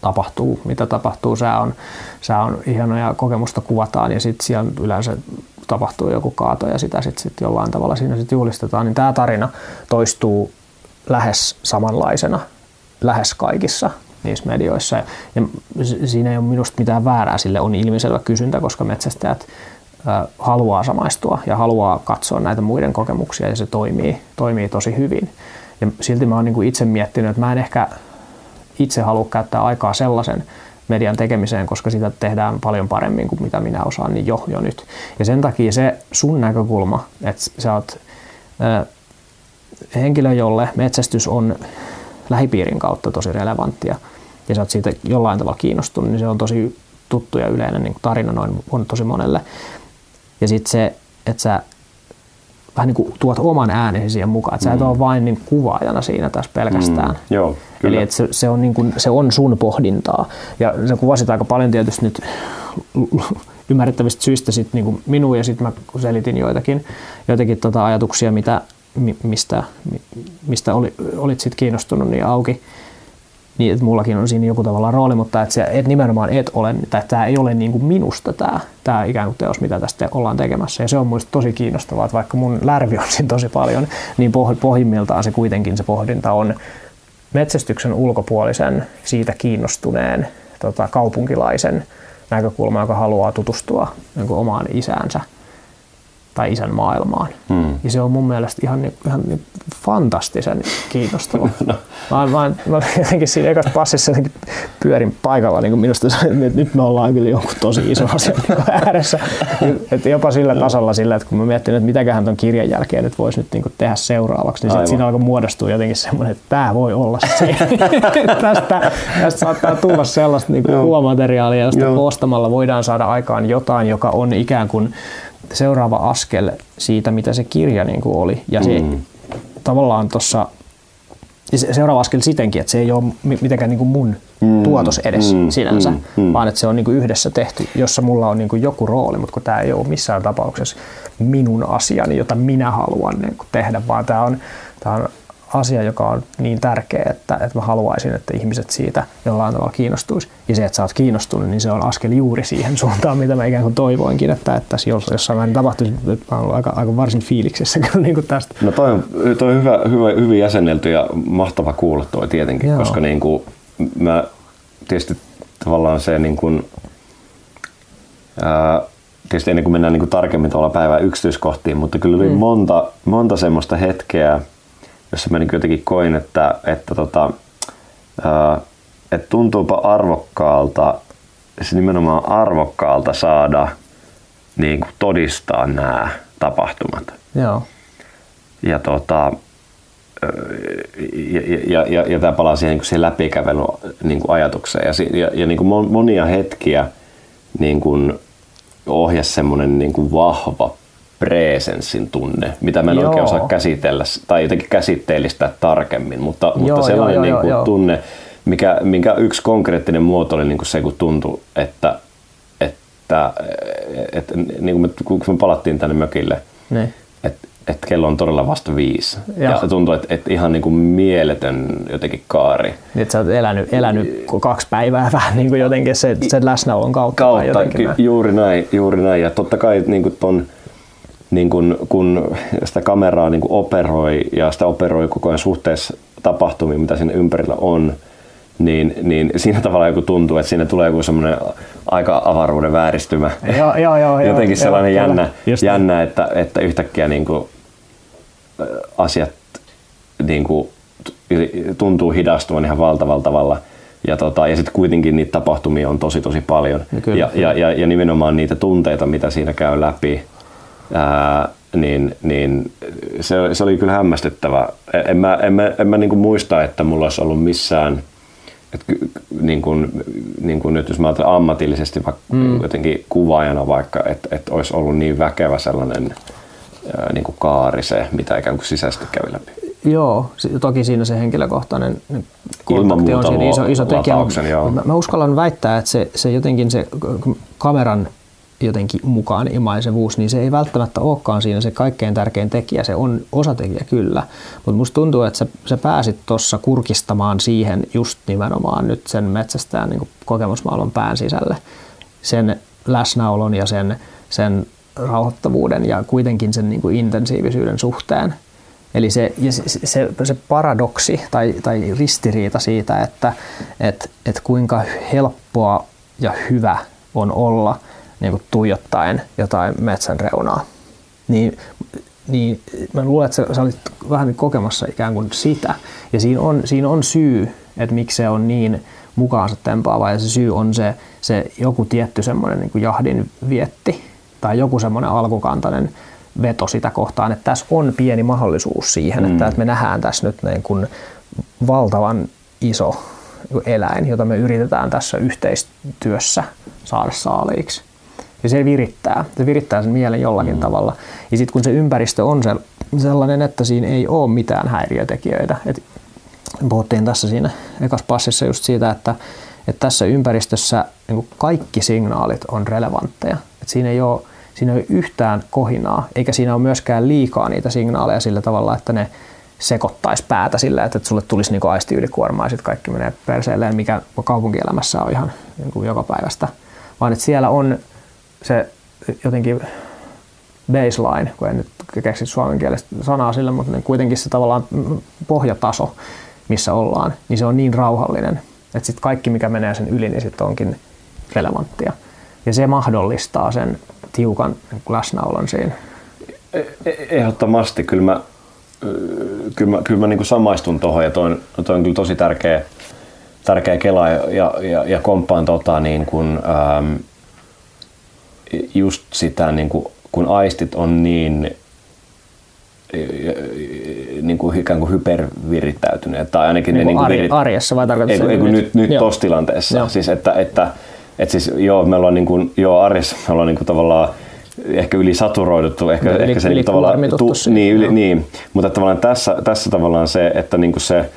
tapahtuu, mitä tapahtuu. Sää on, sää on ihana ja kokemusta kuvataan ja sitten siellä yleensä tapahtuu joku kaato ja sitä sitten sit jollain tavalla siinä sit julistetaan. Niin tämä tarina toistuu lähes samanlaisena lähes kaikissa niissä medioissa. Ja siinä ei ole minusta mitään väärää, sille on ilmiselvä kysyntä, koska metsästäjät haluaa samaistua ja haluaa katsoa näitä muiden kokemuksia ja se toimii, toimii tosi hyvin. Ja silti mä oon niin itse miettinyt, että mä en ehkä itse halua käyttää aikaa sellaisen median tekemiseen, koska sitä tehdään paljon paremmin kuin mitä minä osaan, niin jo, jo nyt. Ja sen takia se sun näkökulma, että sä oot ö, henkilö, jolle metsästys on lähipiirin kautta tosi relevanttia ja sä oot siitä jollain tavalla kiinnostunut, niin se on tosi tuttu ja yleinen niin kuin tarina noin on tosi monelle. Ja sitten se, että sä vähän niin kuin tuot oman äänesi siihen mukaan, että sä et ole vain niin kuvaajana siinä tässä pelkästään. Mm, joo, kyllä. Eli että se, se, on niin kuin, se on sun pohdintaa. Ja sä kuvasit aika paljon tietysti nyt [LAUGHS] ymmärrettävistä syistä sit niin kuin minua ja sitten mä selitin joitakin, joitakin tota ajatuksia, mitä, mi- mistä, mi- mistä oli, olit sit kiinnostunut niin auki. Niin, että mullakin on siinä joku tavallaan rooli, mutta että, se, et nimenomaan et ole, tai tämä ei ole niin kuin minusta tämä, tämä ikään kuin teos, mitä tästä ollaan tekemässä. Ja se on minusta tosi kiinnostavaa, että vaikka mun lärvi on siinä tosi paljon, niin poh- pohjimmiltaan se kuitenkin se pohdinta on metsästyksen ulkopuolisen, siitä kiinnostuneen tota, kaupunkilaisen näkökulma, joka haluaa tutustua niin omaan isäänsä tai isän maailmaan. Hmm. Ja se on mun mielestä ihan, niin- ihan niin fantastisen kiinnostava. [LAUGHS] Mä, mä, mä jotenkin siinä ekassa passissa jotenkin pyörin paikalla, niin kuin minusta se, että nyt me ollaan kyllä jonkun tosi iso asian niin ääressä. Että jopa sillä tasolla sillä, että kun mä mietin, että mitäköhän ton kirjan jälkeen nyt voisi nyt niin tehdä seuraavaksi, niin sit Aivan. siinä alkoi muodostua jotenkin semmoinen, että tämä voi olla se. [LAUGHS] tästä, tästä saattaa tulla sellaista niin kuvamateriaalia, josta Joo. koostamalla voidaan saada aikaan jotain, joka on ikään kuin seuraava askel siitä, mitä se kirja niin kuin oli. Ja se Mm. tavallaan tuossa se- seuraava askel sitenkin, että se ei ole mi- mitenkään niin kuin mun Mm, tuotos edes mm, sinänsä, mm, mm. vaan että se on niin kuin yhdessä tehty, jossa mulla on niin kuin joku rooli, mutta kun tämä ei ole missään tapauksessa minun asiani, jota minä haluan niin kuin tehdä, vaan tämä on, tämä on asia, joka on niin tärkeä, että, että mä haluaisin, että ihmiset siitä jollain tavalla kiinnostuisi. Ja se, että sä oot kiinnostunut, niin se on askel juuri siihen suuntaan, mitä mä ikään kuin toivoinkin, että, että jossain määrin tapahtuisi. Mä olen aika, aika varsin fiiliksessä kyllä niin kuin tästä. No toi on, toi on hyvä, hyvä, hyvin jäsennelty ja mahtava kuulla toi tietenkin, Joo. koska niin kuin mä tietysti tavallaan se niin kuin, ää, tietysti ennen kuin mennään niin kuin tarkemmin tuolla päivän yksityiskohtiin, mutta kyllä oli mm. monta, monta semmoista hetkeä, jossa mä niin jotenkin koin, että, että, tota, ää, että tuntuupa arvokkaalta, siis nimenomaan arvokkaalta saada niin kuin todistaa nämä tapahtumat. Joo. Ja, tota, ja, ja, ja, ja tämä palaa siihen, niin siihen läpikävelyn niin kuin ajatukseen. Ja, ja, ja niin kuin monia hetkiä niin kuin ohjasi semmoinen niin kuin vahva presenssin tunne, mitä mä en joo. oikein osaa käsitellä tai jotenkin käsitteellistä tarkemmin, mutta, joo, mutta sellainen joo, niin kuin joo, tunne, mikä, minkä yksi konkreettinen muoto oli niin kuin se, kun tuntui, että, että, että, että niin kuin me, kun me palattiin tänne mökille, ne. että että kello on todella vasta viisi. Ja, ja tuntuu, että, että ihan niin kuin mieletön jotenkin kaari. Niin, että sä oot elänyt, elänyt kaksi päivää vähän [LAUGHS] niin kuin jotenkin se, sen läsnäolon kautta. kautta jotenkin juuri näin, juuri näin. Ja totta kai niin kuin ton, niin kuin, kun sitä kameraa niin kuin operoi ja sitä operoi koko ajan suhteessa tapahtumiin, mitä siinä ympärillä on, niin, niin siinä tavalla joku tuntuu, että siinä tulee joku semmoinen aika avaruuden vääristymä. Joo, joo, joo, Jotenkin sellainen joo, jännä, jännä että, että yhtäkkiä niin kuin asiat niin kuin, tuntuu hidastuvan ihan valtavalla tavalla. Ja, tota, ja sitten kuitenkin niitä tapahtumia on tosi tosi paljon. Kyllä, ja, ja, ja, ja nimenomaan niitä tunteita, mitä siinä käy läpi, ää, niin, niin se, se oli kyllä hämmästyttävä. En mä, en mä, en mä niin muista, että mulla olisi ollut missään, että niin kuin, niin kuin nyt jos mä ajattelen ammatillisesti vaikka mm. jotenkin kuvaajana vaikka, että, että olisi ollut niin väkevä sellainen niin kuin kaari se, mitä ikään kuin sisäisesti kävi läpi. Joo, toki siinä se henkilökohtainen kontakti on siinä iso, iso tekijä. Mä, mä uskallan väittää, että se, se jotenkin se kameran jotenkin mukaan imaisevuus, niin se ei välttämättä olekaan siinä se kaikkein tärkein tekijä. Se on osatekijä kyllä, mutta musta tuntuu, että sä, sä pääsit tuossa kurkistamaan siihen just nimenomaan nyt sen metsästään niin kokemusmaailman pään sisälle. Sen läsnäolon ja sen, sen rauhoittavuuden ja kuitenkin sen niin kuin intensiivisyyden suhteen. Eli se, se, se, se paradoksi tai, tai ristiriita siitä, että et, et kuinka helppoa ja hyvä on olla niin kuin tuijottaen jotain metsän reunaa, niin, niin mä luulen, että sä, sä olit vähän kokemassa ikään kuin sitä. Ja siinä on, siinä on syy, että miksi se on niin mukaansa tempaava ja se syy on se, se joku tietty semmoinen niin jahdin vietti, tai joku semmoinen alkukantainen veto sitä kohtaan, että tässä on pieni mahdollisuus siihen, mm. että, me nähdään tässä nyt niin kuin valtavan iso eläin, jota me yritetään tässä yhteistyössä saada saaliiksi. Ja se virittää, se virittää sen mielen jollakin mm. tavalla. Ja sitten kun se ympäristö on se, sellainen, että siinä ei ole mitään häiriötekijöitä. Et puhuttiin tässä siinä ekas passissa just siitä, että, että tässä ympäristössä niin kaikki signaalit on relevantteja. Et siinä ei ole siinä ei ole yhtään kohinaa, eikä siinä ole myöskään liikaa niitä signaaleja sillä tavalla, että ne sekoittaisi päätä sillä, että sulle tulisi niin aistiylikuormaa ja sitten kaikki menee perseelleen, mikä kaupunkielämässä on ihan niin kuin joka päivästä. Vaan että siellä on se jotenkin baseline, kun en nyt keksi suomen kielestä sanaa sille, mutta niin kuitenkin se tavallaan pohjataso, missä ollaan, niin se on niin rauhallinen, että sitten kaikki, mikä menee sen yli, niin sitten onkin relevanttia. Ja se mahdollistaa sen tiukan läsnäolon siinä. E, e, ehdottomasti. Kyllä mä, kyllä mä, kyllä mä niin samaistun tuohon ja toi, toi on kyllä tosi tärkeä, tärkeä kela ja, ja, ja komppaan tota, niin kuin, ähm, just sitä, niin kuin, kun aistit on niin niin kuin ikään kuin hypervirittäytyneet. Tai ainakin niin ne niin kuin virit... arjessa vai tarkoitatko ei, ei, nyt, nyt tuossa tilanteessa. Joo. Siis että, että, et siis joo, me ollaan niin kuin, joo, arjessa me ollaan niin kuin tavallaan ehkä yli saturoiduttu, ehkä, yli, ehkä se yli niin tavallaan, tu, niin, yli, niin, mutta tavallaan tässä, tässä tavallaan se, että niin kuin se,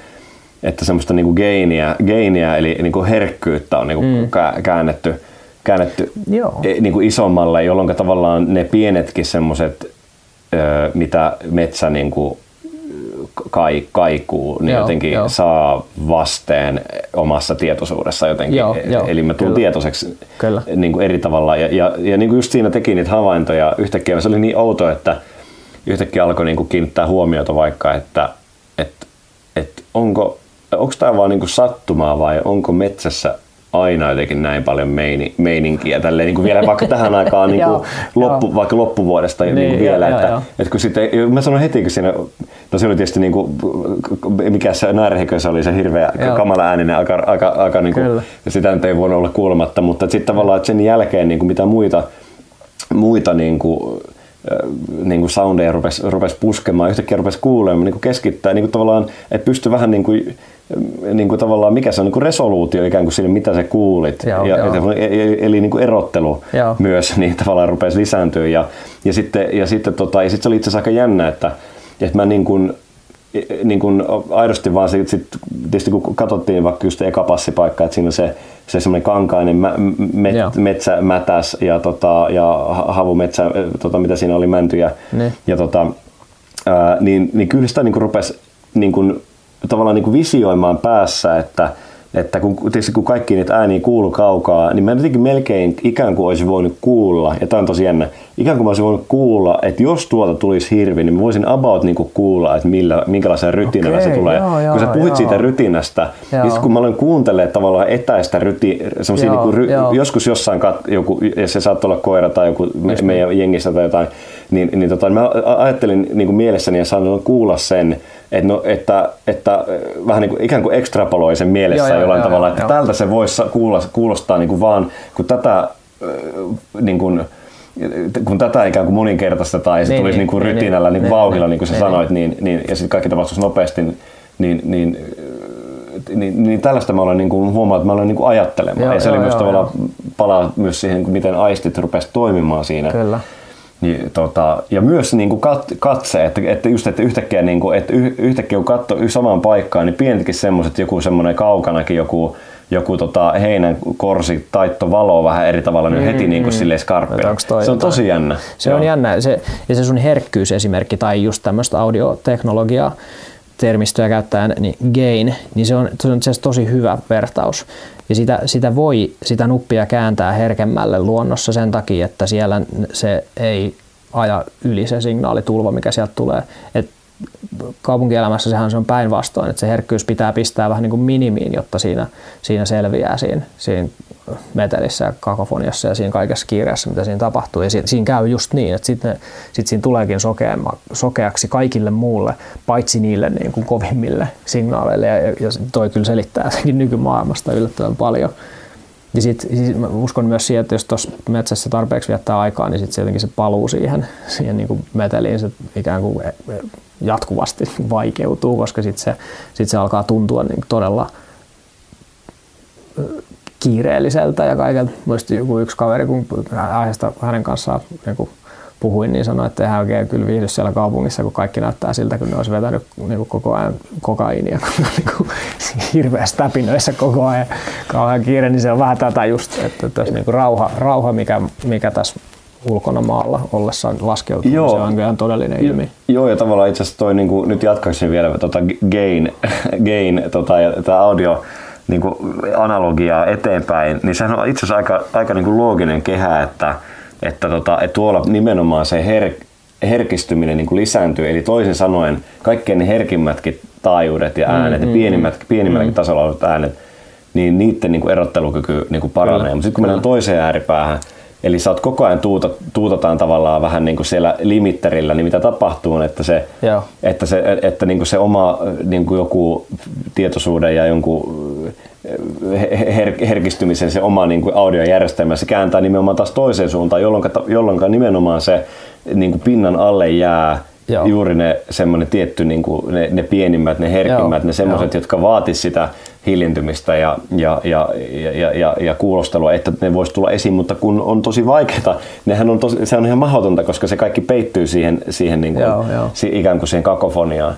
että semmoista niin kuin geiniä, geiniä, eli niin kuin herkkyyttä on niin kuin mm. käännetty, käännetty Joo. E, niin kuin isommalle, jolloin tavallaan ne pienetkin semmoiset, mitä metsä niin kuin kai, kaikuu, niin Joo, jotenkin joo. saa vasteen omassa tietoisuudessa jotenkin. Joo, joo, Eli mä tulen kyllä. tietoiseksi Kyllä. niin kuin eri tavalla. Ja, ja, ja niin kuin just siinä teki niitä havaintoja yhtäkkiä. Se oli niin outo, että yhtäkkiä alkoi niin kuin kiinnittää huomiota vaikka, että, että, että onko, onko tämä vaan niin kuin sattumaa vai onko metsässä aina jotenkin näin paljon meini, meininkiä tälleen, niin kuin vielä vaikka tähän aikaan niin kuin [LAUGHS] loppu, vaikka loppuvuodesta niin, niin kuin vielä, joo, että, joo. että kun sitten, mä sanoin heti, kun siinä, no se oli tietysti niin kuin, mikä se nairehikö se oli se hirveä Joo. kamala ääninen, aika, aika, aika niin kuin, ja sitä nyt ei voinut olla kuulematta, mutta sitten tavallaan että sen jälkeen niin kuin mitä muita, muita niin kuin, niin kuin soundeja rupesi, rupesi puskemaan, yhtäkkiä rupesi kuulemaan, niin kuin keskittää, niin kuin tavallaan, että pystyi vähän niin kuin, niin kuin tavallaan, mikä se on niin kuin resoluutio ikään kuin sille, mitä sä kuulit. Joo, ja, joo. Eli, eli niin kuin erottelu Joo. myös niin tavallaan rupesi lisääntyä. Ja, ja sitten, ja sitten tota, ja sitten se oli itse asiassa aika jännä, että, että mä niin kuin, niin kuin aidosti vaan sit, sit, tietysti kun katsottiin vaikka just eka passipaikka, että siinä se, se semmoinen kankainen mä, met, Joo. metsämätäs ja, tota, ja ha- havumetsä, tota, mitä siinä oli mäntyjä. Niin. Ja tota, ää, niin, niin kyllä sitä niin kuin rupesi niin kuin, tavallaan niin kuin visioimaan päässä, että, että kun, tietysti kun kaikki niitä ääniä kuuluu kaukaa, niin mä jotenkin melkein ikään kuin olisi voinut kuulla, ja tämä on tosi jännä, ikään kuin mä olisin voinut kuulla, että jos tuolta tulisi hirvi, niin mä voisin about niin kuin kuulla, että millä, minkälaisen rytinällä se Okei, tulee. joo, joo, kun sä puhuit joo. siitä rytinästä, Joo. niin sit kun mä aloin kuuntelemaan tavallaan etäistä ryti, Joo, niin ry, joo. joskus jossain kat, joku, ja se saattoi olla koira tai joku me, niin. meidän jengissä tai jotain, niin, niin tota, mä ajattelin niin kuin mielessäni ja sanoin kuulla sen, että, no, että, että äh, vähän niin kuin, ikään kuin ekstrapoloi sen mielessä Joo, joo, jollain joo, tavalla, joo, että joo. tältä se voisi kuulla, kuulostaa niin kuin vaan, kun tätä äh, niin kuin, kun tätä ikään kuin moninkertaistetaan ja se Niin, tulisi niin, niin kuin niin, rytinällä, niin niin, vauhdilla, niin, niin kuin sä niin, sanoit, niin, niin, ja sitten kaikki tapahtuisi nopeasti, niin, niin, niin, niin tällaista mä olen niin kuin huomaa, että mä olen niin kuin ajattelemaan. Joo, ja se oli joo, myös joo, tavallaan palaa myös siihen, miten aistit rupesi toimimaan siinä. Kyllä. Niin, tota, ja myös niin kuin kat, katse, että, että just että yhtäkkiä, niin kuin, että yh, yhtäkkiä kun katsoo samaan paikkaan, niin pienetkin semmoiset, joku semmoinen kaukanakin joku, joku tota, heinän korsi taitto valoo vähän eri tavalla, niin heti niin kuin silleen onks toi Se on jotain? tosi jännä. Se on jännä. Se, ja se sun herkkyysesimerkki tai just tämmöistä audioteknologiaa termistöä käyttäen, niin gain, niin se on, se on itse tosi hyvä vertaus. Ja sitä, sitä voi, sitä nuppia kääntää herkemmälle luonnossa sen takia, että siellä se ei aja yli se signaalitulva, mikä sieltä tulee. Et kaupunkielämässä sehän se on päinvastoin, että se herkkyys pitää pistää vähän niin kuin minimiin, jotta siinä, siinä selviää siinä, siinä metelissä ja kakofoniassa ja siinä kaikessa kiireessä, mitä siinä tapahtuu. Ja si- siinä käy just niin, että sitten sit siinä tuleekin sokeamma, sokeaksi kaikille muulle, paitsi niille niin kuin kovimmille signaaleille. Ja, ja toi kyllä selittää sekin nykymaailmasta yllättävän paljon. Ja sit, sit mä uskon myös siihen, että jos tuossa metsässä tarpeeksi viettää aikaa, niin sit se se paluu siihen, [LAUGHS] siihen niin kuin meteliin se ikään kuin jatkuvasti [LAUGHS] vaikeutuu, koska sitten se, sit se alkaa tuntua niin todella kiireelliseltä ja kaikelta. Muisti joku yksi kaveri, kun aiheesta hänen kanssaan niin kuin puhuin, niin sanoi, että hän oikein kyllä viihdy siellä kaupungissa, kun kaikki näyttää siltä, kun ne olisi vetänyt niin kuin koko ajan kokaiinia, [LAUGHS] kun on niin kuin hirveässä täpinöissä koko ajan kauhean kiire, niin se on vähän tätä just, että tässä niin kuin rauha, rauha mikä, mikä tässä ulkona maalla ollessaan laskeutuu, Joo. Joo. se on ihan todellinen ilmi. Joo, ja tavallaan itse asiassa toi, niin kuin, nyt jatkaisin vielä tota gain, gain tota, ja tämä audio niin kuin analogiaa eteenpäin, niin sehän on itse asiassa aika, aika niin kuin looginen kehä, että, että, tota, että tuolla nimenomaan se her, herkistyminen niin kuin lisääntyy, eli toisin sanoen kaikkein herkimmätkin taajuudet ja äänet mm, ja pienimmät, pienimmälläkin mm. tasolla olevat äänet, niin niiden niin kuin erottelukyky niin kuin paranee. Mutta sitten kun mennään toiseen ääripäähän, Eli sä oot koko ajan tuuta, tuutataan tavallaan vähän niin kuin siellä limitterillä, niin mitä tapahtuu on, että se, Joo. että se, että niin kuin se oma niin kuin joku tietoisuuden ja jonkun her, herkistymisen se oma niin kuin audiojärjestelmä, se kääntää nimenomaan taas toiseen suuntaan, jolloin, jolloin nimenomaan se niin kuin pinnan alle jää Joo. juuri ne semmoinen tietty, niin kuin ne, ne pienimmät, ne herkimmät, Joo. ne semmoiset, jotka vaatis sitä hiljentymistä ja, ja, ja, ja, ja, ja kuulostelua, että ne voisi tulla esiin, mutta kun on tosi vaikeaa, nehän on tosi, se on ihan mahdotonta, koska se kaikki peittyy siihen, siihen niin kuin, Joo, joo. si, ikään kuin siihen kakofoniaan.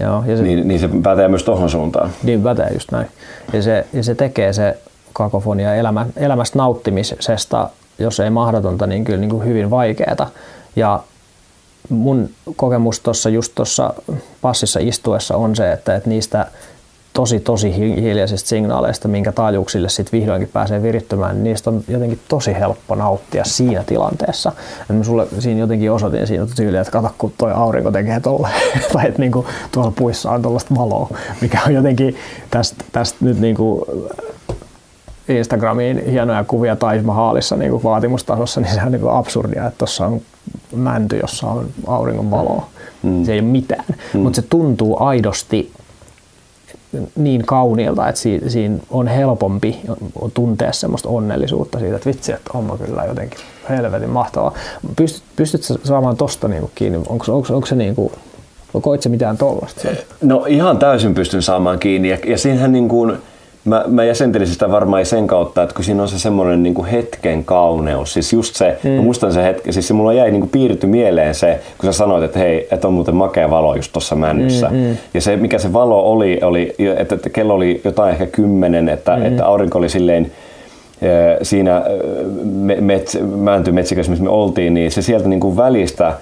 Joo, ja se, Niin, niin se pätee myös tuohon suuntaan. Niin pätee just näin. Ja se, ja se tekee se kakofonia elämä, elämästä nauttimisesta, jos ei mahdotonta, niin kyllä niin kuin hyvin vaikeaa. Ja mun kokemus tuossa just tuossa passissa istuessa on se, että, että niistä tosi tosi hiljaisista signaaleista, minkä taajuuksille sitten vihdoinkin pääsee virittymään, niin niistä on jotenkin tosi helppo nauttia siinä tilanteessa. Et mä sulle siinä jotenkin osoitin siinä tyyliä, että kato kun toi aurinko tekee tolle, [LAUGHS] tai että niinku tuolla puissa on tuollaista valoa, mikä on jotenkin tästä, tästä nyt niinku Instagramiin hienoja kuvia Taj Mahalissa niin vaatimustasossa, niin se on niin kuin absurdia, että tuossa on mänty, jossa on auringon valoa. Mm. Se ei ole mitään, mm. mutta se tuntuu aidosti niin kauniilta, että siinä on helpompi tuntea semmoista onnellisuutta siitä, että vitsi, että on kyllä jotenkin helvetin mahtavaa. Pystyt, pystytkö saamaan tosta niinku kiinni? Onko, onko, onko se niinku, koit mitään tollasta? No ihan täysin pystyn saamaan kiinni ja, ja siinähän niin kuin, Mä, mä jäsentelisin sitä varmaan sen kautta, että kun siinä on se semmoinen niin hetken kauneus, siis just se, mm. mä muistan se hetki, siis se mulla jäi niin piirretty mieleen se, kun sä sanoit, että hei, että on muuten makea valo just tuossa männyssä. Mm, mm. Ja se, mikä se valo oli, oli että, että kello oli jotain ehkä kymmenen, että, mm. että aurinko oli silleen, siinä met, mäntymetsikössä, missä me oltiin, niin se sieltä niin kuin välistä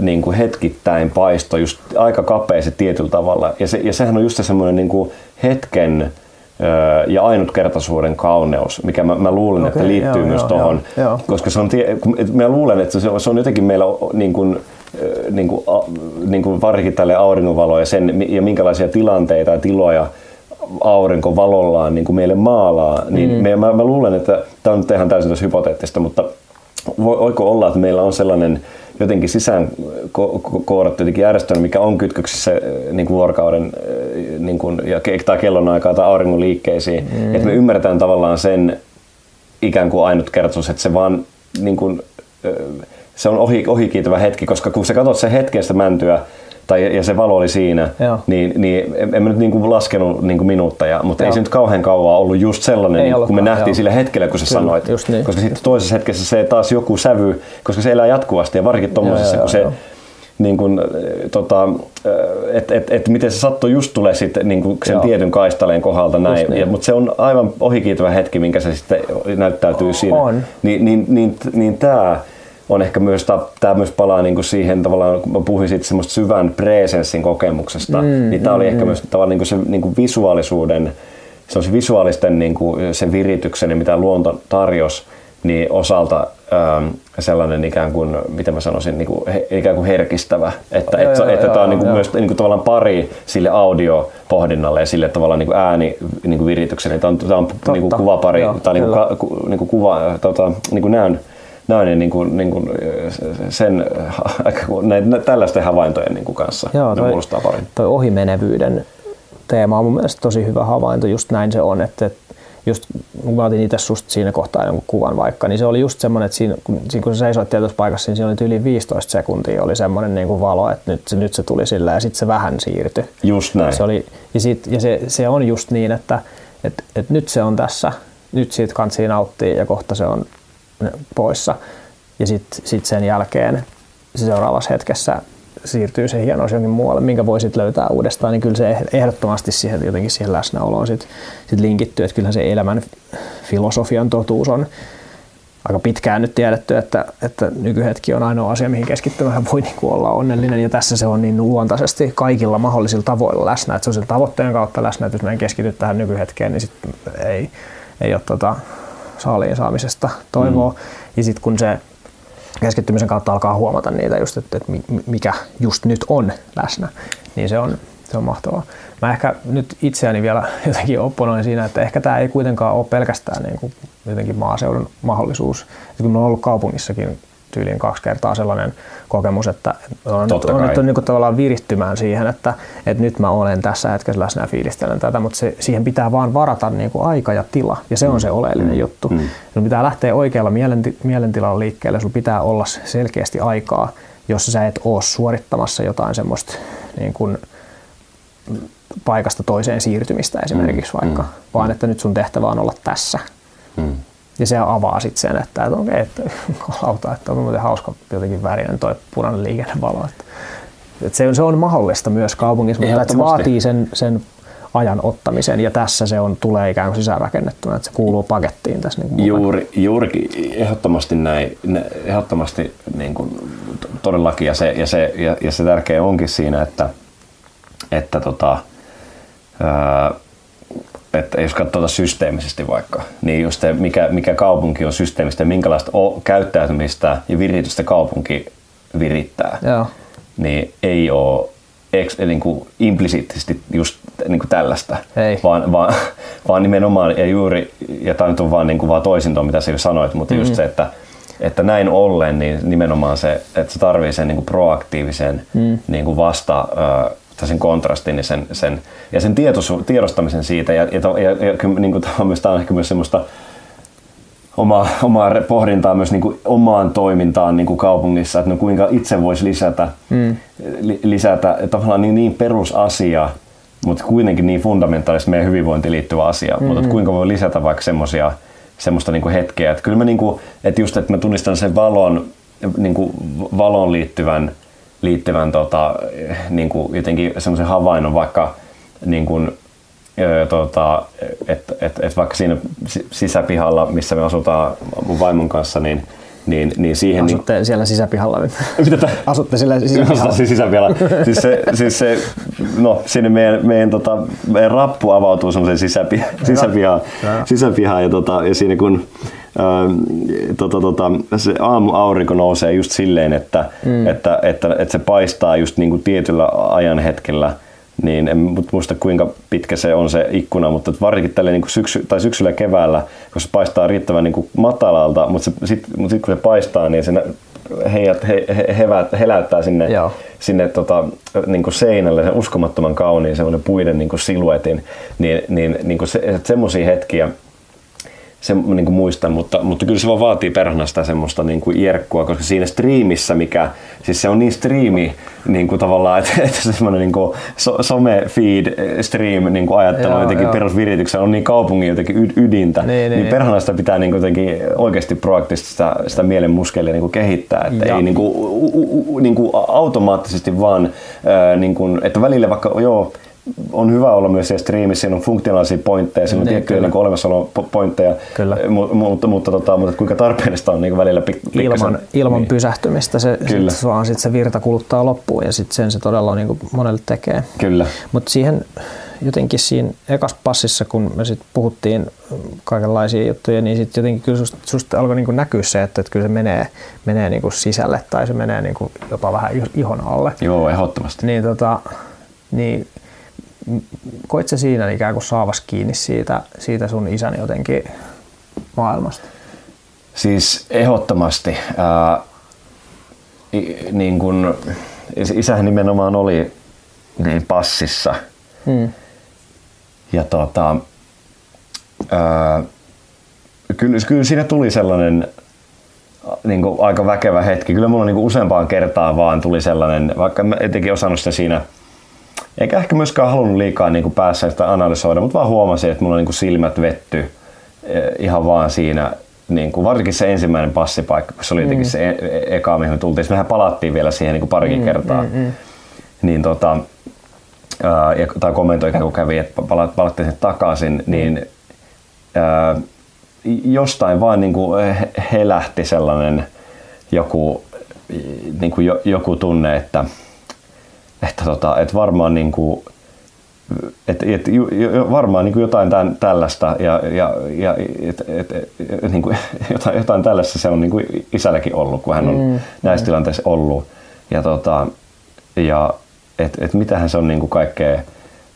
niin kuin hetkittäin paisto just aika kapea se tietyllä tavalla. Ja, se, ja sehän on just se semmoinen niin kuin hetken ja ainutkertaisuuden kauneus, mikä mä, mä luulen, okay, että liittyy joo, myös tuohon, koska se on, mä luulen, että se on, se on jotenkin meillä niin kuin, niin kuin, niin kuin varsinkin tälle auringonvalo ja, sen, ja minkälaisia tilanteita ja tiloja aurinko valollaan niin kuin meille maalaa, niin mm. me, mä, mä luulen, että tämä on nyt ihan täysin hypoteettista, mutta voiko olla, että meillä on sellainen jotenkin sisään ko- koodattu jotenkin järjestelmä, mikä on kytköksissä äh, niin kuin vuorokauden äh, niin kuin, ja, tai kellonaikaa tai auringon liikkeisiin. Mm. Että me ymmärretään tavallaan sen ikään kuin ainutkertaisuus, että se vaan niin kuin, äh, se on ohi, ohikiitävä hetki, koska kun sä katsot sen hetkestä mäntyä, tai, ja se valo oli siinä, Joo. niin, niin en mä nyt niin kuin laskenut niin kuin minuutteja, mutta Joo. ei se nyt kauhean kauan ollut just sellainen, ei kun me nähtiin jo. sillä hetkellä, kun sä Kyllä, sanoit. Niin. Koska sitten toisessa hetkessä se taas joku sävy, koska se elää jatkuvasti ja varsinkin tuommoisessa, kun se niin kuin, tota, että et, et miten se sattui just tulee sitten niin kuin sen Joo. tietyn kaistaleen kohdalta näin. Niin. Ja, mutta se on aivan ohikiitävä hetki, minkä se sitten näyttäytyy on. siinä. On. Niin, niin, niin, niin tämä on ehkä myös, tämä myös palaa niin kuin siihen tavallaan, kun mä puhuin siitä semmoista syvän presenssin kokemuksesta, mm, niin tämä mm, oli mm. ehkä myös tavallaan niin kuin se niin kuin visuaalisuuden, se on se visuaalisten niin kuin se virityksen ja mitä luonto tarjosi, niin osalta ähm, sellainen ikään kuin, miten mä sanoisin, niin kuin, he, ikään kuin herkistävä. Että, joo, et, joo, että joo, tämä on niin kuin myös niin kuin tavallaan pari sille audiopohdinnalle ja sille tavallaan niin kuin ääni niin kuin viritykselle. Tämä on, tämä on niin kuin kuvapari, joo, tai niin kuin, ku, niin kuin kuva, tota, niin kuin näön nainen niin [LAUGHS] kuin, niin kuin sen, näin, tällaisten havaintojen niin kuin kanssa. Joo, toi, kuulostaa parin. Toi ohimenevyyden teema on mun mielestä tosi hyvä havainto, just näin se on, että, just kun mä otin itse susta siinä kohtaa jonkun kuvan vaikka, niin se oli just semmoinen, että siinä, kun, siinä kun sä seisoit tietyssä paikassa, niin siinä oli yli 15 sekuntia oli semmoinen niin kuin valo, että nyt, se, nyt se tuli sillä ja sitten se vähän siirtyi. Just näin. Se oli, ja sit, ja se, se on just niin, että että että nyt se on tässä, nyt siitä kansi nauttia ja kohta se on poissa. Ja sitten sit sen jälkeen se seuraavassa hetkessä siirtyy se hienous jonkin muualle, minkä voi sitten löytää uudestaan, niin kyllä se ehdottomasti siihen, jotenkin siihen läsnäoloon sit, sit linkittyy, että kyllähän se elämän filosofian totuus on aika pitkään nyt tiedetty, että, että nykyhetki on ainoa asia, mihin keskittymällä voi niin olla onnellinen, ja tässä se on niin luontaisesti kaikilla mahdollisilla tavoilla läsnä, että se on sen tavoitteen kautta läsnä, että jos me en keskity tähän nykyhetkeen, niin sitten ei, ei ole tota, saaliin saamisesta toivoa. Mm. Ja sitten kun se keskittymisen kautta alkaa huomata niitä just, että, että mikä just nyt on läsnä, niin se on, se on mahtavaa. Mä ehkä nyt itseäni vielä [LAUGHS] jotenkin opponoin siinä, että ehkä tämä ei kuitenkaan ole pelkästään niin kuin jotenkin maaseudun mahdollisuus. Et kun mä oon ollut kaupungissakin tyyliin kaksi kertaa sellainen kokemus, että on, on, on niin kuin tavallaan virittymään siihen, että, että nyt mä olen tässä hetkessä läsnä ja fiilistelen tätä, mutta se, siihen pitää vaan varata niin kuin aika ja tila, ja se on se mm. oleellinen mm. juttu. Mm. Sun pitää lähteä oikealla mielenti, mielentilalla liikkeelle, sulla pitää olla selkeästi aikaa, jos sä et ole suorittamassa jotain semmoista niin kuin, paikasta toiseen siirtymistä esimerkiksi mm. vaikka, mm. vaan että nyt sun tehtävä on olla tässä. Mm. Ja se avaa sitten sen, että, että okei, että, [LAUGHS] lauta, että on muuten hauska jotenkin värinen toi punainen liikennevalo. Että, että se, on, se on mahdollista myös kaupungissa, mutta että se vaatii sen, sen ajan ottamisen ja tässä se on, tulee ikään kuin sisäänrakennettuna, että se kuuluu pakettiin tässä. Niin Juuri, juurikin, ehdottomasti näin, ehdottomasti niin kuin, todellakin. Ja se, ja se, ja, ja se tärkeä onkin siinä, että, että tota, ää, että jos katsotaan systeemisesti vaikka, niin just se, mikä, mikä kaupunki on systeemistä ja minkälaista käyttäytymistä ja viritystä kaupunki virittää, Joo. niin ei ole ex, niin kuin implisiittisesti just niin kuin tällaista, Ei. Vaan, vaan, vaan nimenomaan ja juuri, ja tämä nyt on vaan, niin kuin vaan toisinto, mitä sä sanoit, mutta mm-hmm. just se, että, että näin ollen, niin nimenomaan se, että se tarvii sen niin kuin proaktiivisen mm. niin kuin vasta, äh, sen kontrastin ja sen, sen, ja sen tietosu, tiedostamisen siitä. Ja, ja, ja, ja niin kuin, tämä on myös, tämä on ehkä myös semmoista omaa, omaa pohdintaa myös niin kuin omaan toimintaan niin kuin kaupungissa, että no kuinka itse voisi lisätä, mm. li, lisätä tavallaan niin, niin perusasia, mutta kuitenkin niin fundamentaalisesti meidän hyvinvointiin liittyvä asia, mm-hmm. mutta kuinka voi lisätä vaikka semmoisia semmoista niin kuin hetkeä, että kyllä mä niin kuin, että just, että mä tunnistan sen valon, niin kuin valon liittyvän, liittyvän tota, niin kuin jotenkin semmoisen havainnon vaikka niin kuin, tota, että et, et vaikka siinä sisäpihalla, missä me asutaan mun vaimon kanssa, niin niin, niin siihen... Asutte niin... siellä sisäpihalla nyt. [LAUGHS] Mitä tä? Asutte siellä sisäpihalla. siis sisäpihalla. siis se, siis se, no sinne meidän, meidän, tota, meidän rappu avautuu semmoiseen sisäpihaan, sisäpihaan, sisäpihaan ja, tota, ja siinä kun äh, tota, tota, se aamu aurinko nousee just silleen, että, mm. että, että, että, se paistaa just niin kuin tietyllä ajan hetkellä – niin en muista kuinka pitkä se on se ikkuna, mutta varsinkin tälle niin syksy, tai syksyllä ja keväällä, kun se paistaa riittävän niin kuin matalalta, mutta sitten sit, mut sit kun se paistaa, niin se heijat, he, he, hevät, heläyttää sinne, sinne tota, niin kuin seinälle sen uskomattoman kauniin semmoinen puiden niin kuin siluetin, niin, niin, niin kuin se, semmoisia hetkiä, se niin kuin muistan, mutta, mutta kyllä se vaan vaatii perhana sitä semmoista niin kuin jerkkua, koska siinä striimissä, mikä, siis se on niin striimi niin kuin tavallaan, [LAUGHS] että, että semmoinen niin kuin so, some feed stream niin kuin ajattelu joo, jotenkin perusvirityksen on niin kaupungin jotenkin ydintä, niin, niin, niin perhana sitä pitää niin kuin jotenkin oikeasti proaktiivisesti sitä, sitä mielen muskelia niin kuin kehittää, että ja. ei niin kuin, u, u, u, niin kuin automaattisesti vaan, äh, niin kuin, että välillä vaikka joo, on hyvä olla myös siellä striimissä, siinä on funktionaalisia pointteja, siinä on niin, tiettyjä niin olemassaolo pointteja, kyllä. mutta, mutta, mutta, tota, mutta kuinka tarpeellista on niin välillä pik- Ilman, ilman niin. pysähtymistä se, kyllä. sit, vaan sit se virta kuluttaa loppuun ja sit sen se todella niin kuin monelle tekee. Kyllä. Mutta siihen jotenkin siinä ekas passissa, kun me sit puhuttiin kaikenlaisia juttuja, niin sitten jotenkin kyllä susta, susta alkoi niin näkyä se, että, että kyllä se menee, menee niin kuin sisälle tai se menee niin kuin jopa vähän ihon alle. Joo, ehdottomasti. Niin, tota, niin koit sä siinä ikään kuin saavas kiinni siitä, siitä sun isän jotenkin maailmasta? Siis ehdottomasti. Ää, niin kun, isähän nimenomaan oli niin passissa. Hmm. Ja tota, ää, kyllä, kyllä siinä tuli sellainen niin kuin aika väkevä hetki. Kyllä mulla niin kuin useampaan kertaan vaan tuli sellainen, vaikka mä etenkin osannut sitä siinä – eikä ehkä myöskään halunnut liikaa niin kuin päässä sitä analysoida, mutta vaan huomasin, että mulla on niin kuin silmät vetty eh, ihan vaan siinä, niin kuin, varsinkin se ensimmäinen passipaikka, kun se oli jotenkin mm. se e-, e- eka, mihin me tultiin. Mehän palattiin vielä siihen niin kuin parikin mm, kertaa. Mm, mm. Niin tota, ää, ja, tai kommentoi kun kävi, että palattiin sen takaisin, mm. niin ää, jostain vaan niin kuin helähti sellainen joku, niin kuin jo, joku tunne, että että, tota, että varmaan niin kuin, et, et, varmaan niin kuin jotain tämän, tällaista ja, ja, ja et, et, et, niin kuin, [LAUGHS] jotain, jotain tällaista se on niin kuin isälläkin ollut, kun hän on mm. näissä tilanteissa ollut. Ja, tota, ja et, et mitähän se on niin kuin kaikkea,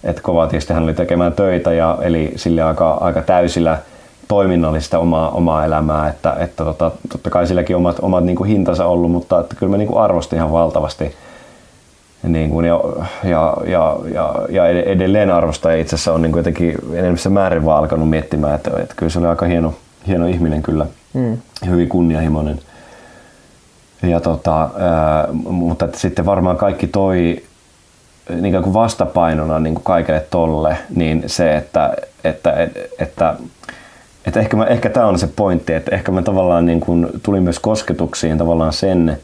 että kova tietysti hän oli tekemään töitä ja eli sille aika, aika täysillä toiminnallista omaa, omaa elämää, että, että tota, totta kai silläkin omat, omat niin kuin hintansa ollut, mutta että kyllä mä niin kuin arvostin ihan valtavasti niin kuin, ja, ja, ja, ja, ja edelleen arvostaa itse asiassa on niin kuin jotenkin enemmissä määrin vaan alkanut miettimään, että, että kyllä se oli aika hieno, hieno ihminen kyllä, mm. hyvin kunnianhimoinen. Ja tota, ää, mutta että sitten varmaan kaikki toi niin kuin vastapainona niin kuin kaikelle tolle, niin se, että, että, että, että että ehkä, mä, ehkä tämä on se pointti, että ehkä mä tavallaan niin kuin tulin myös kosketuksiin tavallaan sen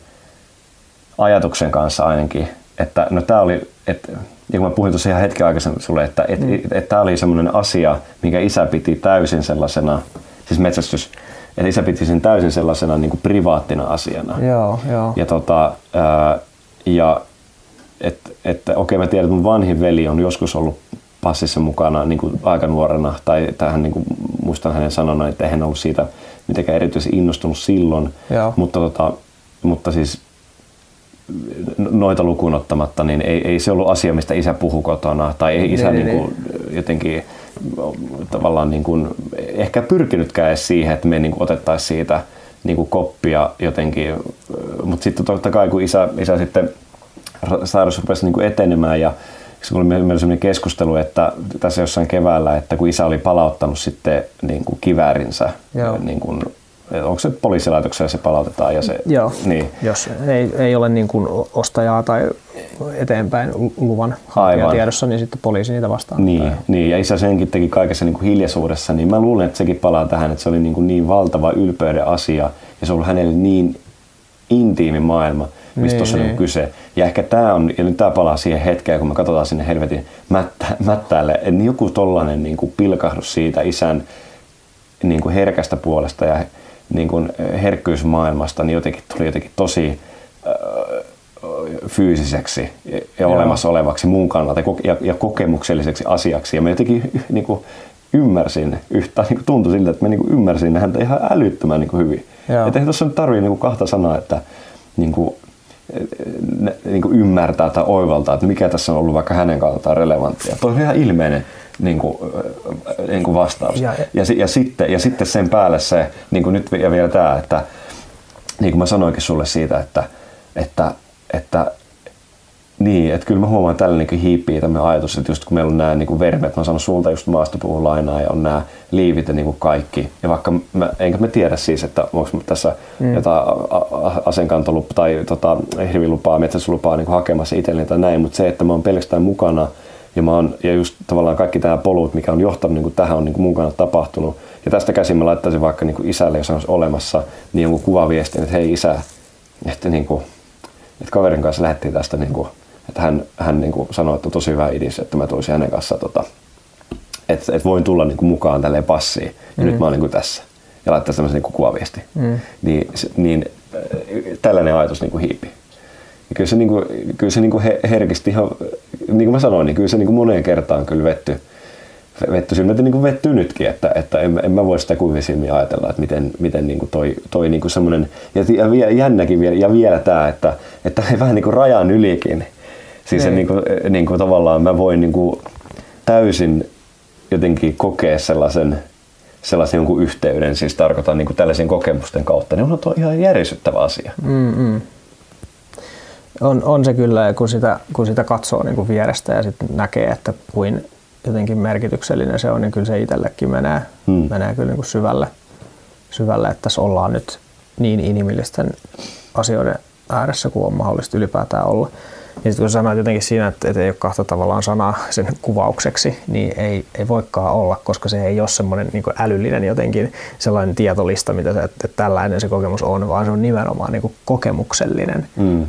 ajatuksen kanssa ainakin, että no tämä oli, että, ja kun mä puhuin tuossa ihan hetken aikaisemmin sulle, että et, mm. et, et, tämä oli semmoinen asia, mikä isä piti täysin sellaisena, siis metsästys, että isä piti sen täysin sellaisena niin kuin privaattina asiana. Joo, joo. Ja, tota, ää, ja että et, okei mä tiedän, että mun vanhin veli on joskus ollut passissa mukana niin kuin aika nuorena, tai tähän niin kuin, muistan hänen sanoneen, että eihän ollut siitä mitenkään erityisesti innostunut silloin, Joo. mutta, tota, mutta siis noita lukuun ottamatta, niin ei, ei se ollut asia, mistä isä puhui kotona, tai ei isä Niin, niin, niin, kuin, jotenkin tavallaan niin kuin, ehkä pyrkinytkään edes siihen, että me niin otettaisiin siitä niin kuin koppia jotenkin, mutta sitten totta kai kun isä, isä sitten sairaus rupesi niin kuin etenemään ja se oli meillä sellainen keskustelu, että tässä jossain keväällä, että kun isä oli palauttanut sitten niin kuin kiväärinsä, Joo. niin kuin, onko se poliisilaitoksella se palautetaan ja se, Joo, niin, jos ei, ei ole niin kuin ostajaa tai eteenpäin luvan Aivan. tiedossa, niin sitten poliisi niitä vastaan. Niin, niin, ja isä senkin teki kaikessa niin kuin hiljaisuudessa, niin mä luulen, että sekin palaa tähän, että se oli niin, kuin niin valtava ylpeyden asia, ja se on ollut hänelle niin intiimi maailma, mistä Niin, tuossa on niin. kyse. Ja ehkä tämä on, ja nyt tämä palaa siihen hetkeen, kun me katsotaan sinne helvetin mättä, mättäälle, että joku tollainen niin kuin pilkahdus siitä isän niin kuin herkästä puolesta ja niin kuin herkkyysmaailmasta, niin jotenkin tuli jotenkin tosi äh, fyysiseksi ja Joo. olemassa olevaksi mun kannalta ja, ja, kokemukselliseksi asiaksi. Ja mä jotenkin niin kuin, ymmärsin, yhtä niin kuin tuntui siltä, että mä niin kuin ymmärsin häntä ihan älyttömän niin kuin hyvin. Joo. Että eihän tuossa nyt tarvii niin kuin kahta sanaa, että niin kuin, ne- niin kuin ymmärtää tai oivaltaa, että mikä tässä on ollut vaikka hänen kannaltaan relevanttia. Tuo on ihan ilmeinen niin kuin, niin kuin vastaus. Ja- Ja, ja, sitten, ja sitten sen päälle se, niin kuin nyt ja vielä tämä, että niin kuin mä sanoinkin sulle siitä, että, että, että niin, että kyllä mä huomaan, tällä niin hiipii tämmöinen ajatus, että just kun meillä on nämä niin vermet, mä oon saanut sulta just maastopuun lainaa ja on nämä liivit ja niin kuin kaikki. Ja vaikka mä, enkä mä tiedä siis, että onko tässä mm. jotain asenkantolupaa tai tota, hirvilupaa, metsästyslupaa niin hakemassa itselleni tai näin, mutta se, että mä oon pelkästään mukana ja, mä oon, ja just tavallaan kaikki tämä polut, mikä on johtanut niin kuin tähän, on niin kuin mun kannalta tapahtunut. Ja tästä käsin mä laittaisin vaikka niin kuin isälle, jos olisi olemassa, niin jonkun kuvaviestin, että hei isä, että, niin kuin, että kaverin kanssa lähdettiin tästä, niin kuin, että hän, hän niin kuin sanoi, että on tosi hyvä idis, että mä tulisin hänen kanssa, tota, että, että voin tulla niin kuin mukaan tälleen passiin. Ja mm. nyt mä oon niin kuin tässä. Ja laittaa tämmöisen niin kuvaviesti. Mm. Niin, se- niin äh, tällainen ajatus niin kuin hiipi. Ja kyllä se, niin kuin, kyllä se niin kuin he- herkisti ihan, niin kuin mä sanoin, niin kyllä se niin kuin moneen kertaan kyllä vetty, vetty silmät niin kuin vettyy nytkin, että, että en, en mä voi sitä kuivin silmiin ajatella, että miten, miten niin kuin toi, toi niin kuin semmoinen, ja, ja vielä, jännäkin vielä, ja vielä tämä, että, että [LAUGHS] vähän niin kuin rajan ylikin. Siis se Niin. kuin, niin kuin tavallaan mä voin niin kuin täysin jotenkin kokea sellaisen, sellaisen jonkun yhteyden, siis tarkoitan niin kuin tällaisen kokemusten kautta, niin on tuo ihan järisyttävä asia. Mm-mm. On, on se kyllä, kun sitä, kun sitä katsoo niin kuin vierestä ja sitten näkee, että kuin jotenkin merkityksellinen se on, niin kyllä se itsellekin menee, Hmm. mm. menee kyllä niin kuin syvälle, syvälle, että tässä ollaan nyt niin inhimillisten asioiden ääressä kuin on mahdollista ylipäätään olla. Ja sitten kun sanoit jotenkin siinä, että, että ei ole kahta tavallaan sanaa sen kuvaukseksi, niin ei, ei voikaan olla, koska se ei ole semmoinen niin älyllinen jotenkin sellainen tietolista, mitä se, että, että tällainen se kokemus on, vaan se on nimenomaan niin kuin kokemuksellinen. Mm.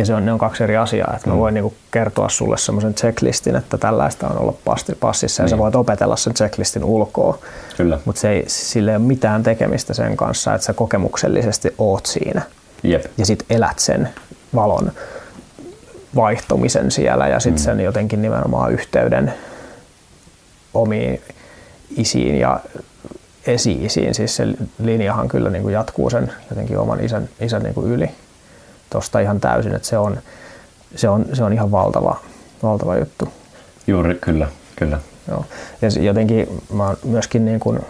Ja se on, ne on kaksi eri asiaa. Että mä voin niinku kertoa sulle semmoisen checklistin, että tällaista on olla passi- passissa ja sä Niin. voit opetella sen checklistin ulkoa. Kyllä. Mutta se ei, sillä ei ole mitään tekemistä sen kanssa, että sä kokemuksellisesti oot siinä. Jep. Ja sit elät sen valon vaihtumisen siellä ja sitten sen jotenkin nimenomaan yhteyden omiin isiin ja esi-isiin. Siis se linjahan kyllä niin kuin jatkuu sen jotenkin oman isän, isän niin kuin yli tuosta ihan täysin, että se on, se on, se on ihan valtava, valtava juttu. Juuri, kyllä, kyllä. Joo. Ja jotenkin mä oon myöskin niin kuin,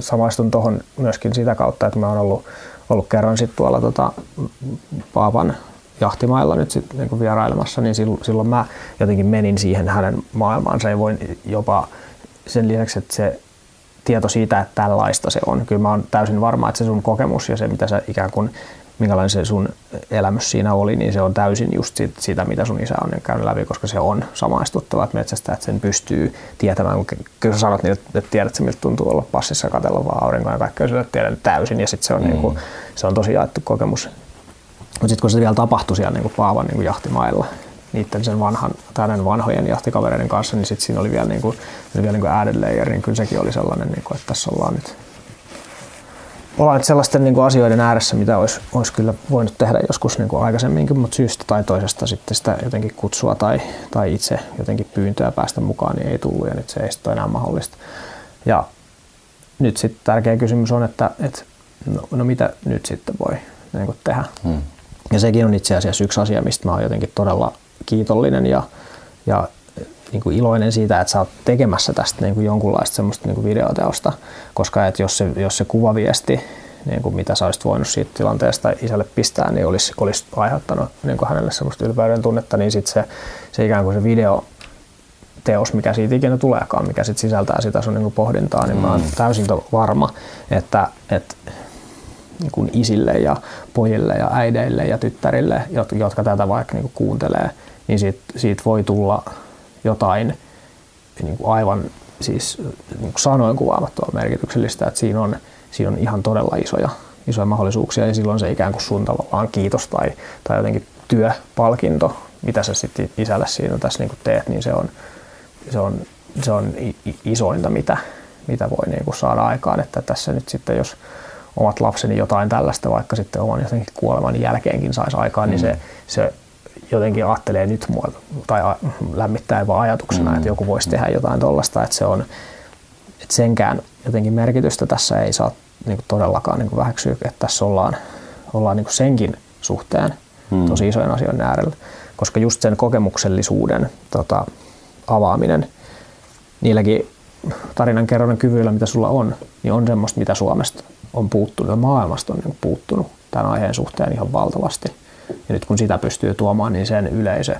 samaistun tuohon myöskin sitä kautta, että mä oon ollut, ollut kerran sit tuolla tota, Paapan jahtimailla nyt sit niin vierailemassa, niin silloin, silloin mä jotenkin menin siihen hänen maailmaansa ja voin jopa sen lisäksi, että se tieto siitä, että tällaista se on. Kyllä mä oon täysin varma, että se sun kokemus ja se, mitä sä ikään kuin, minkälainen se sun elämys siinä oli, niin se on täysin just sit, sitä, mitä sun isä on käynyt läpi, koska se on samaistuttava, että metsästä, että sen pystyy tietämään, kun kyllä sä sanot niin, että tiedät sä, miltä tuntuu olla passissa katsella vaan aurinkoa ja kaikkea, sillä tiedän täysin ja sitten se on, mm. niin kuin, se on tosi jaettu kokemus. Mutta sitten kun se vielä tapahtui siellä niin kuin Paavan niin kuin jahtimailla, niiden sen vanhan, tai vanhojen jahtikavereiden kanssa, niin sitten siinä oli vielä, niin kuin, oli vielä niin kuin added layer, niin kyllä sekin oli sellainen, niin kuin, että tässä ollaan nyt ollaan nyt sellaisten niin kuin asioiden ääressä, mitä olisi, olisi kyllä voinut tehdä joskus niin kuin aikaisemminkin, mutta syystä tai toisesta sitten sitä jotenkin kutsua tai, tai itse jotenkin pyyntöä päästä mukaan niin ei tullut ja nyt se ei sitten ole enää mahdollista. Ja nyt sitten tärkeä kysymys on, että, että no, no mitä nyt sitten voi niin kuin tehdä. Hmm. Ja sekin on itse asiassa yksi asia, mistä mä oon jotenkin todella kiitollinen ja, ja niin kuin iloinen siitä, että sä oot tekemässä tästä niin kuin jonkunlaista semmoista niin kuin videoteosta, koska että jos, se, jos se kuvaviesti, niin kuin mitä sä olisit voinut siitä tilanteesta isälle pistää, niin olisi, olisi aiheuttanut niin kuin hänelle semmoista ylpeyden tunnetta, niin sitten se, se ikään kuin se video teos, mikä siitä ikinä tuleekaan, mikä sit sisältää sitä sun niin pohdintaa, niin mm. mä oon mm. täysin varma, että, että niin kuin isille ja pojille ja äideille ja tyttärille, jotka tätä vaikka niin kuin kuuntelee, niin siitä, siitä voi tulla jotain niin kuin aivan siis niin kuin sanoin kuvaamattoman merkityksellistä, että siinä on, siinä on ihan todella isoja, isoja mahdollisuuksia ja silloin se ikään kuin sun tavallaan kiitos tai, tai jotenkin työpalkinto, mitä sä sitten isälle siinä tässä niin kuin teet, niin se on, se on, se on isointa, mitä, mitä voi niin kuin saada aikaan. Että tässä nyt sitten, jos omat lapseni jotain tällaista vaikka sitten oman jotenkin kuoleman jälkeenkin saisi aikaan, niin mm. niin se, se jotenkin ajattelee nyt mua, tai lämmittää vaan ajatuksena, mm. että joku voisi tehdä jotain tuollaista, että se on, että senkään jotenkin merkitystä tässä ei saa niin kuin todellakaan niin kuin väheksyä, että tässä ollaan, ollaan niin kuin senkin suhteen mm. tosi isojen asioiden äärellä, koska just sen kokemuksellisuuden tota, avaaminen niilläkin tarinankerronnan kyvyillä, mitä sulla on, niin on semmoista, mitä Suomesta on puuttunut ja maailmasta on niin puuttunut tämän aiheen suhteen ihan valtavasti. Ja nyt kun sitä pystyy tuomaan, niin sen yleisö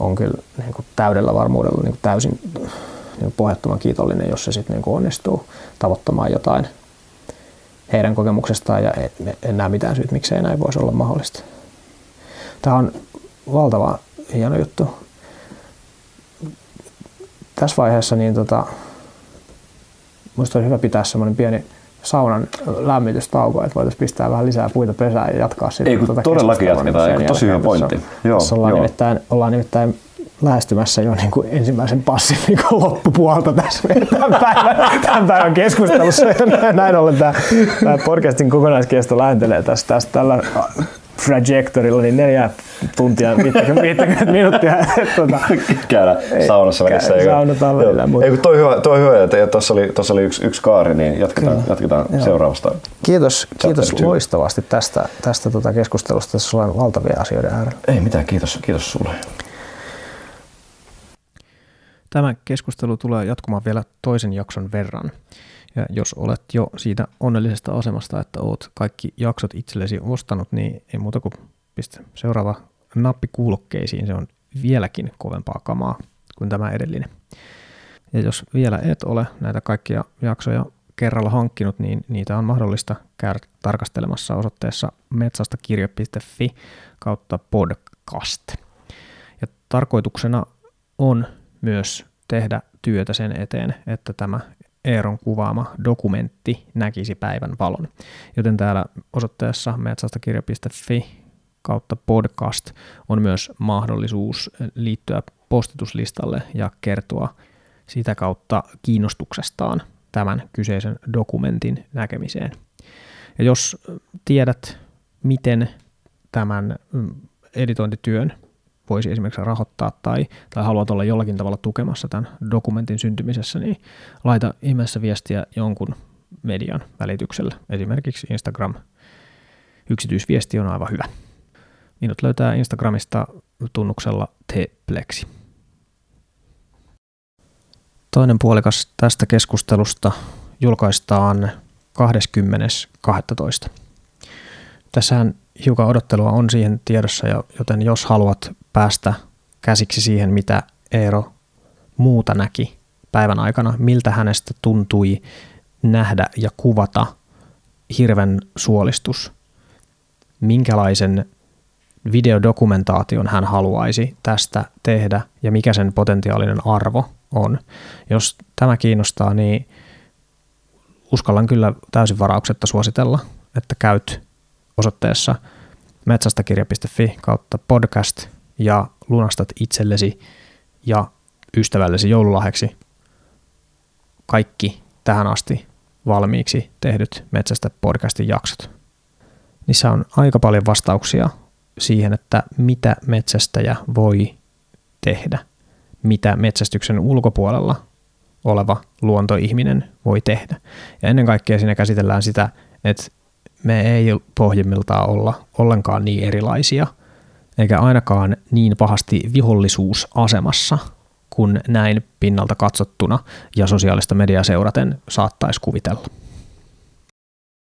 on kyllä niin kuin täydellä varmuudella niin kuin täysin niin pohjattoman kiitollinen, jos se sitten niin onnistuu tavoittamaan jotain heidän kokemuksestaan ja en, en näe mitään syytä, miksei näin voisi olla mahdollista. Tämä on valtava hieno juttu. Tässä vaiheessa niin tota, minusta olisi hyvä pitää semmoinen pieni saunan lämmitystauko, että voitaisiin pistää vähän lisää puita pesään ja jatkaa sitten. Ei kun tuota todellakin jatketaan, niin tosi hyvä pointti. Joo, ollaan, joo. Nimittäin, ollaan nimittäin lähestymässä jo niin kuin ensimmäisen passin niin kuin loppupuolta tässä tämän päivän, tämän päivän keskustelussa. Näin ollen tämä, tämä podcastin kokonaiskesto lähentelee tästä, tästä tällä trajectorilla, niin neljä tuntia, 50, 50 [LAUGHS] minuuttia. [LAUGHS] tuota, Käydä saunassa välissä. Käy, saunataan välillä. Mutta... Ei, toi hyvä, toi hyvä että tuossa oli, tuossa oli yksi, yksi kaari, niin jatketaan, Kyllä. jatketaan seuraavasta. Kiitos, kiitos loistavasti tästä, tästä tuota keskustelusta. Tässä ollaan valtavia asioiden äärellä. Ei mitään, kiitos, kiitos sulle. Tämä keskustelu tulee jatkumaan vielä toisen jakson verran. Ja jos olet jo siitä onnellisesta asemasta, että oot kaikki jaksot itsellesi ostanut, niin ei muuta kuin pistä seuraava nappi kuulokkeisiin. Se on vieläkin kovempaa kamaa kuin tämä edellinen. Ja jos vielä et ole näitä kaikkia jaksoja kerralla hankkinut, niin niitä on mahdollista käydä tarkastelemassa osoitteessa metsastakirja.fi kautta podcast. Ja tarkoituksena on myös tehdä työtä sen eteen, että tämä Eeron kuvaama dokumentti näkisi päivän valon. Joten täällä osoitteessa metsastakirja.fi kautta podcast on myös mahdollisuus liittyä postituslistalle ja kertoa sitä kautta kiinnostuksestaan tämän kyseisen dokumentin näkemiseen. Ja jos tiedät, miten tämän mm, editointityön voisi esimerkiksi rahoittaa tai, tai haluat olla jollakin tavalla tukemassa tämän dokumentin syntymisessä, niin laita ihmeessä viestiä jonkun median välityksellä. Esimerkiksi Instagram yksityisviesti on aivan hyvä. Minut löytää Instagramista tunnuksella tplexi. Toinen puolikas tästä keskustelusta julkaistaan 20.12. Tässähän hiukan odottelua on siihen tiedossa, joten jos haluat päästä käsiksi siihen, mitä Eero muuta näki päivän aikana, miltä hänestä tuntui nähdä ja kuvata hirven suolistus, minkälaisen videodokumentaation hän haluaisi tästä tehdä ja mikä sen potentiaalinen arvo on. Jos tämä kiinnostaa, niin uskallan kyllä täysin varauksetta suositella, että käyt osoitteessa metsästäkirja.fi kautta podcast ja lunastat itsellesi ja ystävällesi joululahjaksi kaikki tähän asti valmiiksi tehdyt Metsästä podcastin jaksot. Niissä on aika paljon vastauksia siihen, että mitä metsästäjä voi tehdä, mitä metsästyksen ulkopuolella oleva luontoihminen voi tehdä. Ja ennen kaikkea siinä käsitellään sitä, että me ei pohjimmiltaan olla ollenkaan niin erilaisia, eikä ainakaan niin pahasti vihollisuusasemassa kun näin pinnalta katsottuna ja sosiaalista mediaa seuraten saattaisi kuvitella.